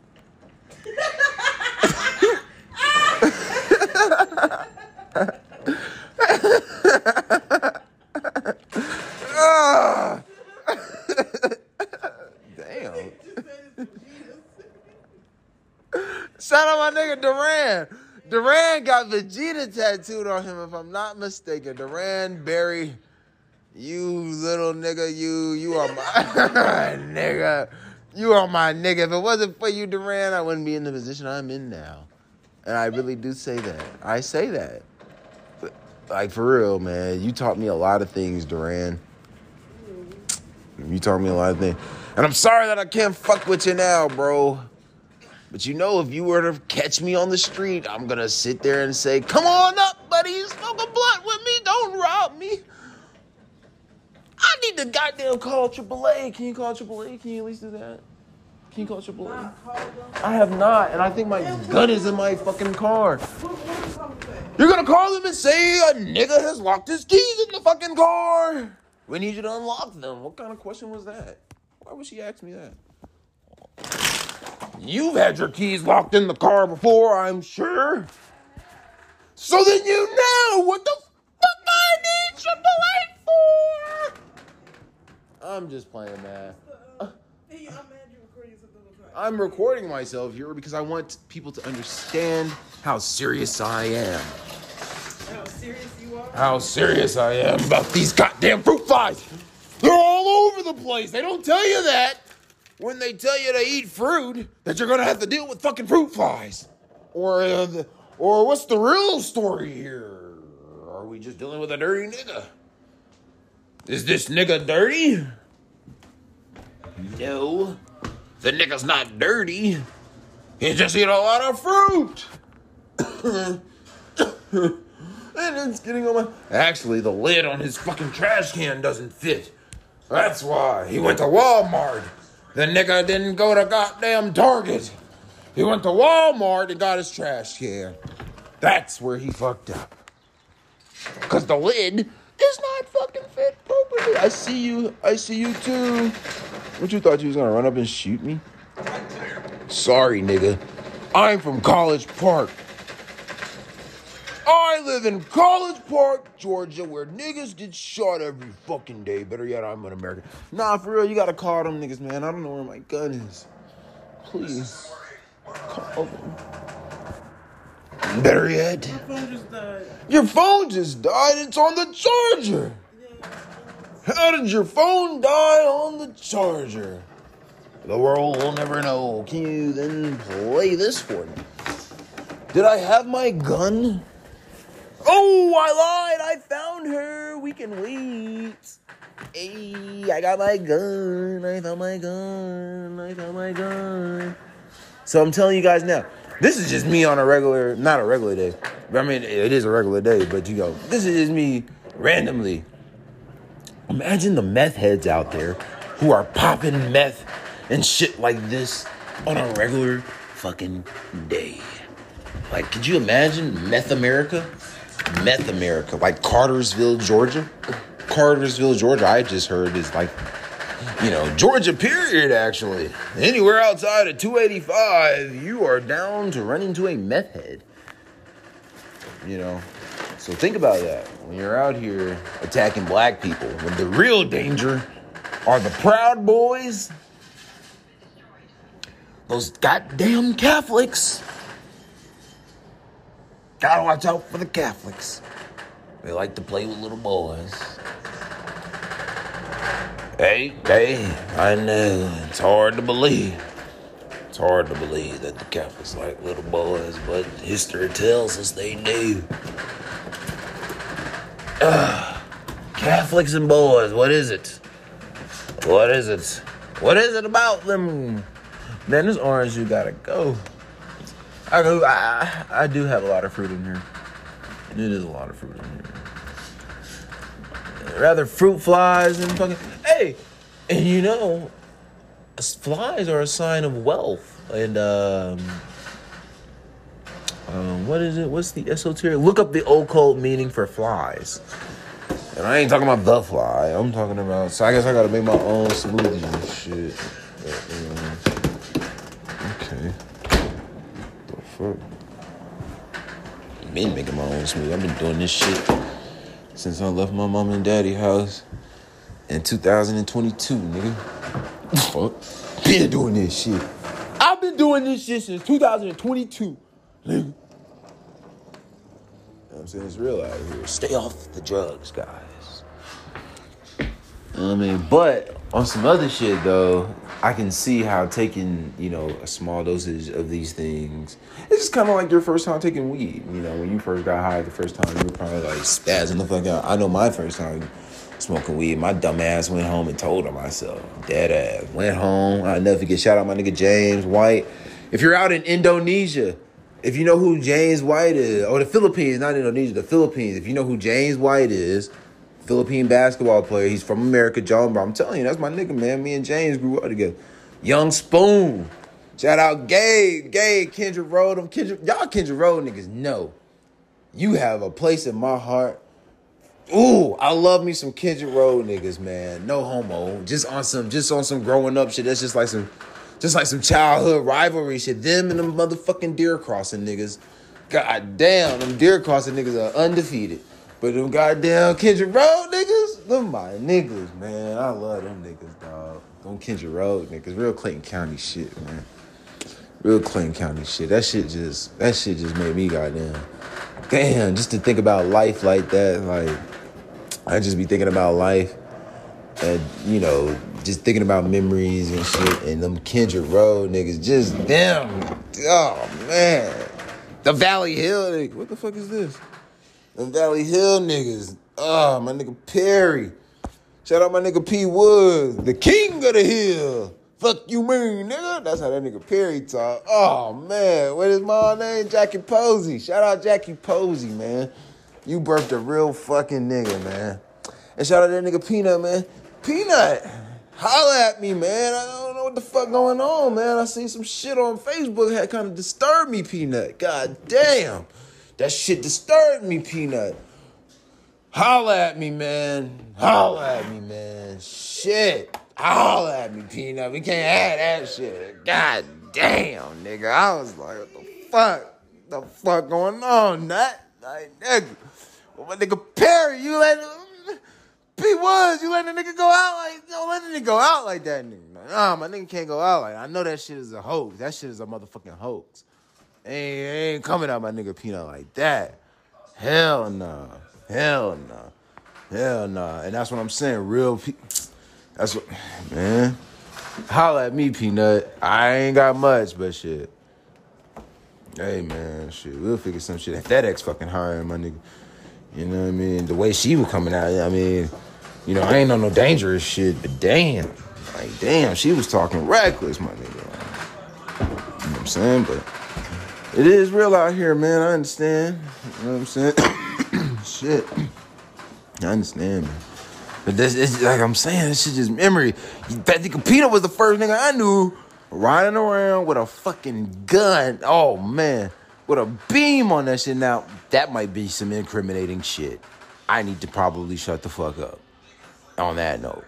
<laughs> Ah. <laughs> Damn. Shout out my nigga Duran. Duran got Vegeta tattooed on him, if I'm not mistaken. Duran Barry, you little nigga, you you are my <laughs> nigga. You are my nigga. If it wasn't for you, Duran, I wouldn't be in the position I'm in now. And I really do say that. I say that. But, like for real, man. You taught me a lot of things, Duran. You taught me a lot of things. And I'm sorry that I can't fuck with you now, bro. But you know, if you were to catch me on the street, I'm gonna sit there and say, Come on up, buddy, smoke a blunt with me, don't rob me. I need to goddamn call AAA. Can you call AAA? Can you at least do that? Can you call AAA? I have not, and I think my gun is in my fucking car. You're gonna call them and say a nigga has locked his keys in the fucking car. We need you to unlock them. What kind of question was that? Why would she ask me that? You've had your keys locked in the car before, I'm sure. So then you know what the fuck I need AAA for. I'm just playing, man. I'm recording myself here because I want people to understand how serious I am. How serious you are? How serious I am about these goddamn fruit flies. They're all over the place. They don't tell you that when they tell you to eat fruit that you're gonna have to deal with fucking fruit flies. Or, uh, the, or what's the real story here? Are we just dealing with a dirty nigga? Is this nigga dirty? No, the nigga's not dirty. He just eat a lot of fruit. And it's getting on my. Actually, the lid on his fucking trash can doesn't fit. That's why he went to Walmart. The nigga didn't go to goddamn Target. He went to Walmart and got his trash can. That's where he fucked up. Cause the lid is not fucking fit properly. I see you. I see you too. What you thought you was gonna run up and shoot me? Sorry, nigga. I'm from College Park. I live in College Park, Georgia, where niggas get shot every fucking day. Better yet, I'm an American. Nah, for real, you gotta call them niggas, man. I don't know where my gun is. Please. Call them. Better yet, phone just died. your phone just died. It's on the charger. How did your phone die on the charger? The world will never know. Can you then play this for me? Did I have my gun? Oh, I lied. I found her. We can wait. Hey, I got my gun. I found my gun. I found my gun. So I'm telling you guys now, this is just me on a regular, not a regular day. I mean, it is a regular day, but you go, this is just me randomly. Imagine the meth heads out there who are popping meth and shit like this on a regular fucking day. Like, could you imagine Meth America? Meth America, like Cartersville, Georgia. Cartersville, Georgia, I just heard is like, you know, Georgia, period, actually. Anywhere outside of 285, you are down to run into a meth head. You know. So think about that when you're out here attacking black people. When the real danger are the Proud Boys, those goddamn Catholics. Gotta watch out for the Catholics. They like to play with little boys. Hey, hey, I know it's hard to believe. It's hard to believe that the Catholics like little boys, but history tells us they do. Ugh. <sighs> Catholics and boys, what is it? What is it? What is it about them? Man, this orange you gotta go. I go. I, I do have a lot of fruit in here. It is a lot of fruit in here. Rather fruit flies than fucking. Hey, and you know, flies are a sign of wealth and um. Um, what is it? What's the esoteric? Look up the occult meaning for flies. And I ain't talking about the fly. I'm talking about. So I guess I gotta make my own smoothie and shit. But, um, okay. Been making my own smoothie. I've been doing this shit since I left my mom and daddy house in 2022, nigga. Fuck. Been doing this shit. I've been doing this shit since 2022, nigga. I'm saying? It's real out here. Stay off the drugs, guys. I mean, but on some other shit though, I can see how taking, you know, a small dosage of these things, it's just kind of like your first time taking weed. You know, when you first got high the first time, you were probably like spazzing the fuck out. I know my first time smoking weed, my dumb ass went home and told on myself. Dead ass. Went home. I never forget. Shout out my nigga James White. If you're out in Indonesia, if you know who James White is, or the Philippines, not Indonesia, the Philippines, if you know who James White is, Philippine basketball player, he's from America, John, but I'm telling you, that's my nigga, man. Me and James grew up together. Young Spoon. Shout out Gabe, Gabe, Kendrick Road. Them Kendrick, y'all Kendrick Road niggas know. You have a place in my heart. Ooh, I love me some Kendrick Road niggas, man. No homo. Just on some, just on some growing up shit. That's just like some, just like some childhood rivalry shit. Them and them motherfucking deer crossing niggas. God damn, them deer crossing niggas are undefeated. But them goddamn Kendrick Road niggas, them my niggas, man. I love them niggas, dog. Them Kendrick Road niggas, real Clayton County shit, man. Real Clayton County shit. That shit just, that shit just made me goddamn. Damn, just to think about life like that, like I just be thinking about life, and you know, just thinking about memories and shit, and them Kendrick Road niggas, just them. Oh man, the Valley Hill nigga. What the fuck is this? Them Valley Hill niggas. Oh, my nigga Perry. Shout out my nigga P Woods, the king of the hill. Fuck you mean, nigga? That's how that nigga Perry talk. Oh man, what is my name? Jackie Posey. Shout out Jackie Posey, man. You birthed a real fucking nigga, man. And shout out that nigga Peanut, man. Peanut, holla at me, man. I don't know what the fuck going on, man. I seen some shit on Facebook that kind of disturbed me, Peanut. God damn. That shit disturbed me, Peanut. Holla at me, man. Holla at me, man. Shit. Holla at me, Peanut. We can't have that shit. God damn, nigga. I was like, what the fuck? What The fuck going on, nut? Like, nigga. Well, my nigga Perry, you let P Woods, you let the nigga go out like don't let the nigga go out like that, nigga. Nah, my nigga can't go out like. I know that shit is a hoax. That shit is a motherfucking hoax. Ain't, ain't coming out my nigga Peanut like that. Hell nah. Hell nah. Hell nah. And that's what I'm saying. Real pe- That's what man. Holla at me, Peanut. I ain't got much, but shit. Hey man, shit. We'll figure some shit. That ex fucking hiring my nigga. You know what I mean? The way she was coming out, I mean, you know, I ain't on no dangerous shit, but damn. Like, damn, she was talking reckless, my nigga. You know what I'm saying? But it is real out here, man. I understand. You know what I'm saying? <coughs> Shit. I understand, man. But this is like I'm saying, this shit just memory. That nigga Peter was the first nigga I knew riding around with a fucking gun. Oh man. With a beam on that shit. Now, that might be some incriminating shit. I need to probably shut the fuck up on that note.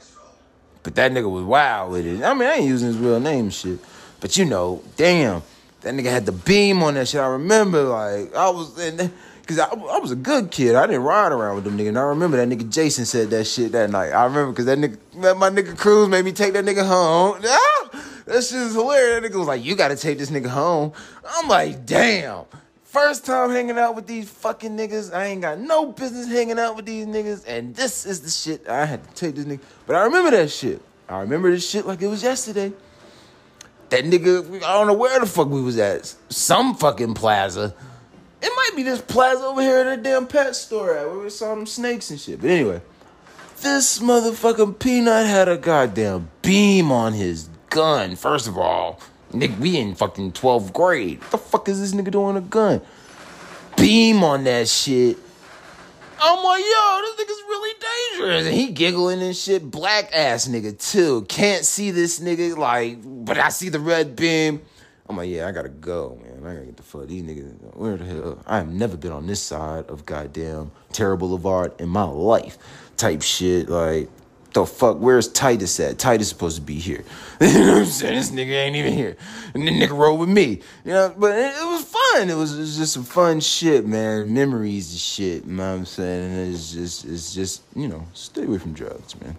But that nigga was wild with it. I mean, I ain't using his real name shit. But you know, damn. That nigga had the beam on that shit. I remember, like, I was in, cause Cause I, I was a good kid. I didn't ride around with them niggas. And I remember that nigga Jason said that shit that night. I remember because that nigga, my nigga Cruz made me take that nigga home. <laughs> Ah, that shit is hilarious. That nigga was like, "You got to take this nigga home." I'm like, "Damn." First time hanging out with these fucking niggas. I ain't got no business hanging out with these niggas. And this is the shit I had to take this nigga. But I remember that shit. I remember this shit like it was yesterday. That nigga, I don't know where the fuck we was at. Some fucking plaza. It might be this plaza over here in the damn pet store at where we saw them snakes and shit. But anyway, this motherfucking peanut had a goddamn beam on his gun. First of all, nigga, we in fucking 12th grade. What the fuck is this nigga doing a gun? Beam on that shit. I'm like, yo, this nigga's really dangerous. And he giggling and shit. Black ass nigga, too. Can't see this nigga, like, but I see the red beam. I'm like, yeah, I gotta go, man. I gotta get the fuck. These niggas, where the hell? I have never been on this side of goddamn Tara Boulevard in my life. Type shit, like, the fuck, where's Titus at? Titus supposed to be here. <laughs> you know what I'm saying? This nigga ain't even here. And the nigga rode with me. You know, but it, it was fun. It was, it was just some fun shit, man. Memories and shit. You know what I'm saying? And it's just, it's just, you know, stay away from drugs, man.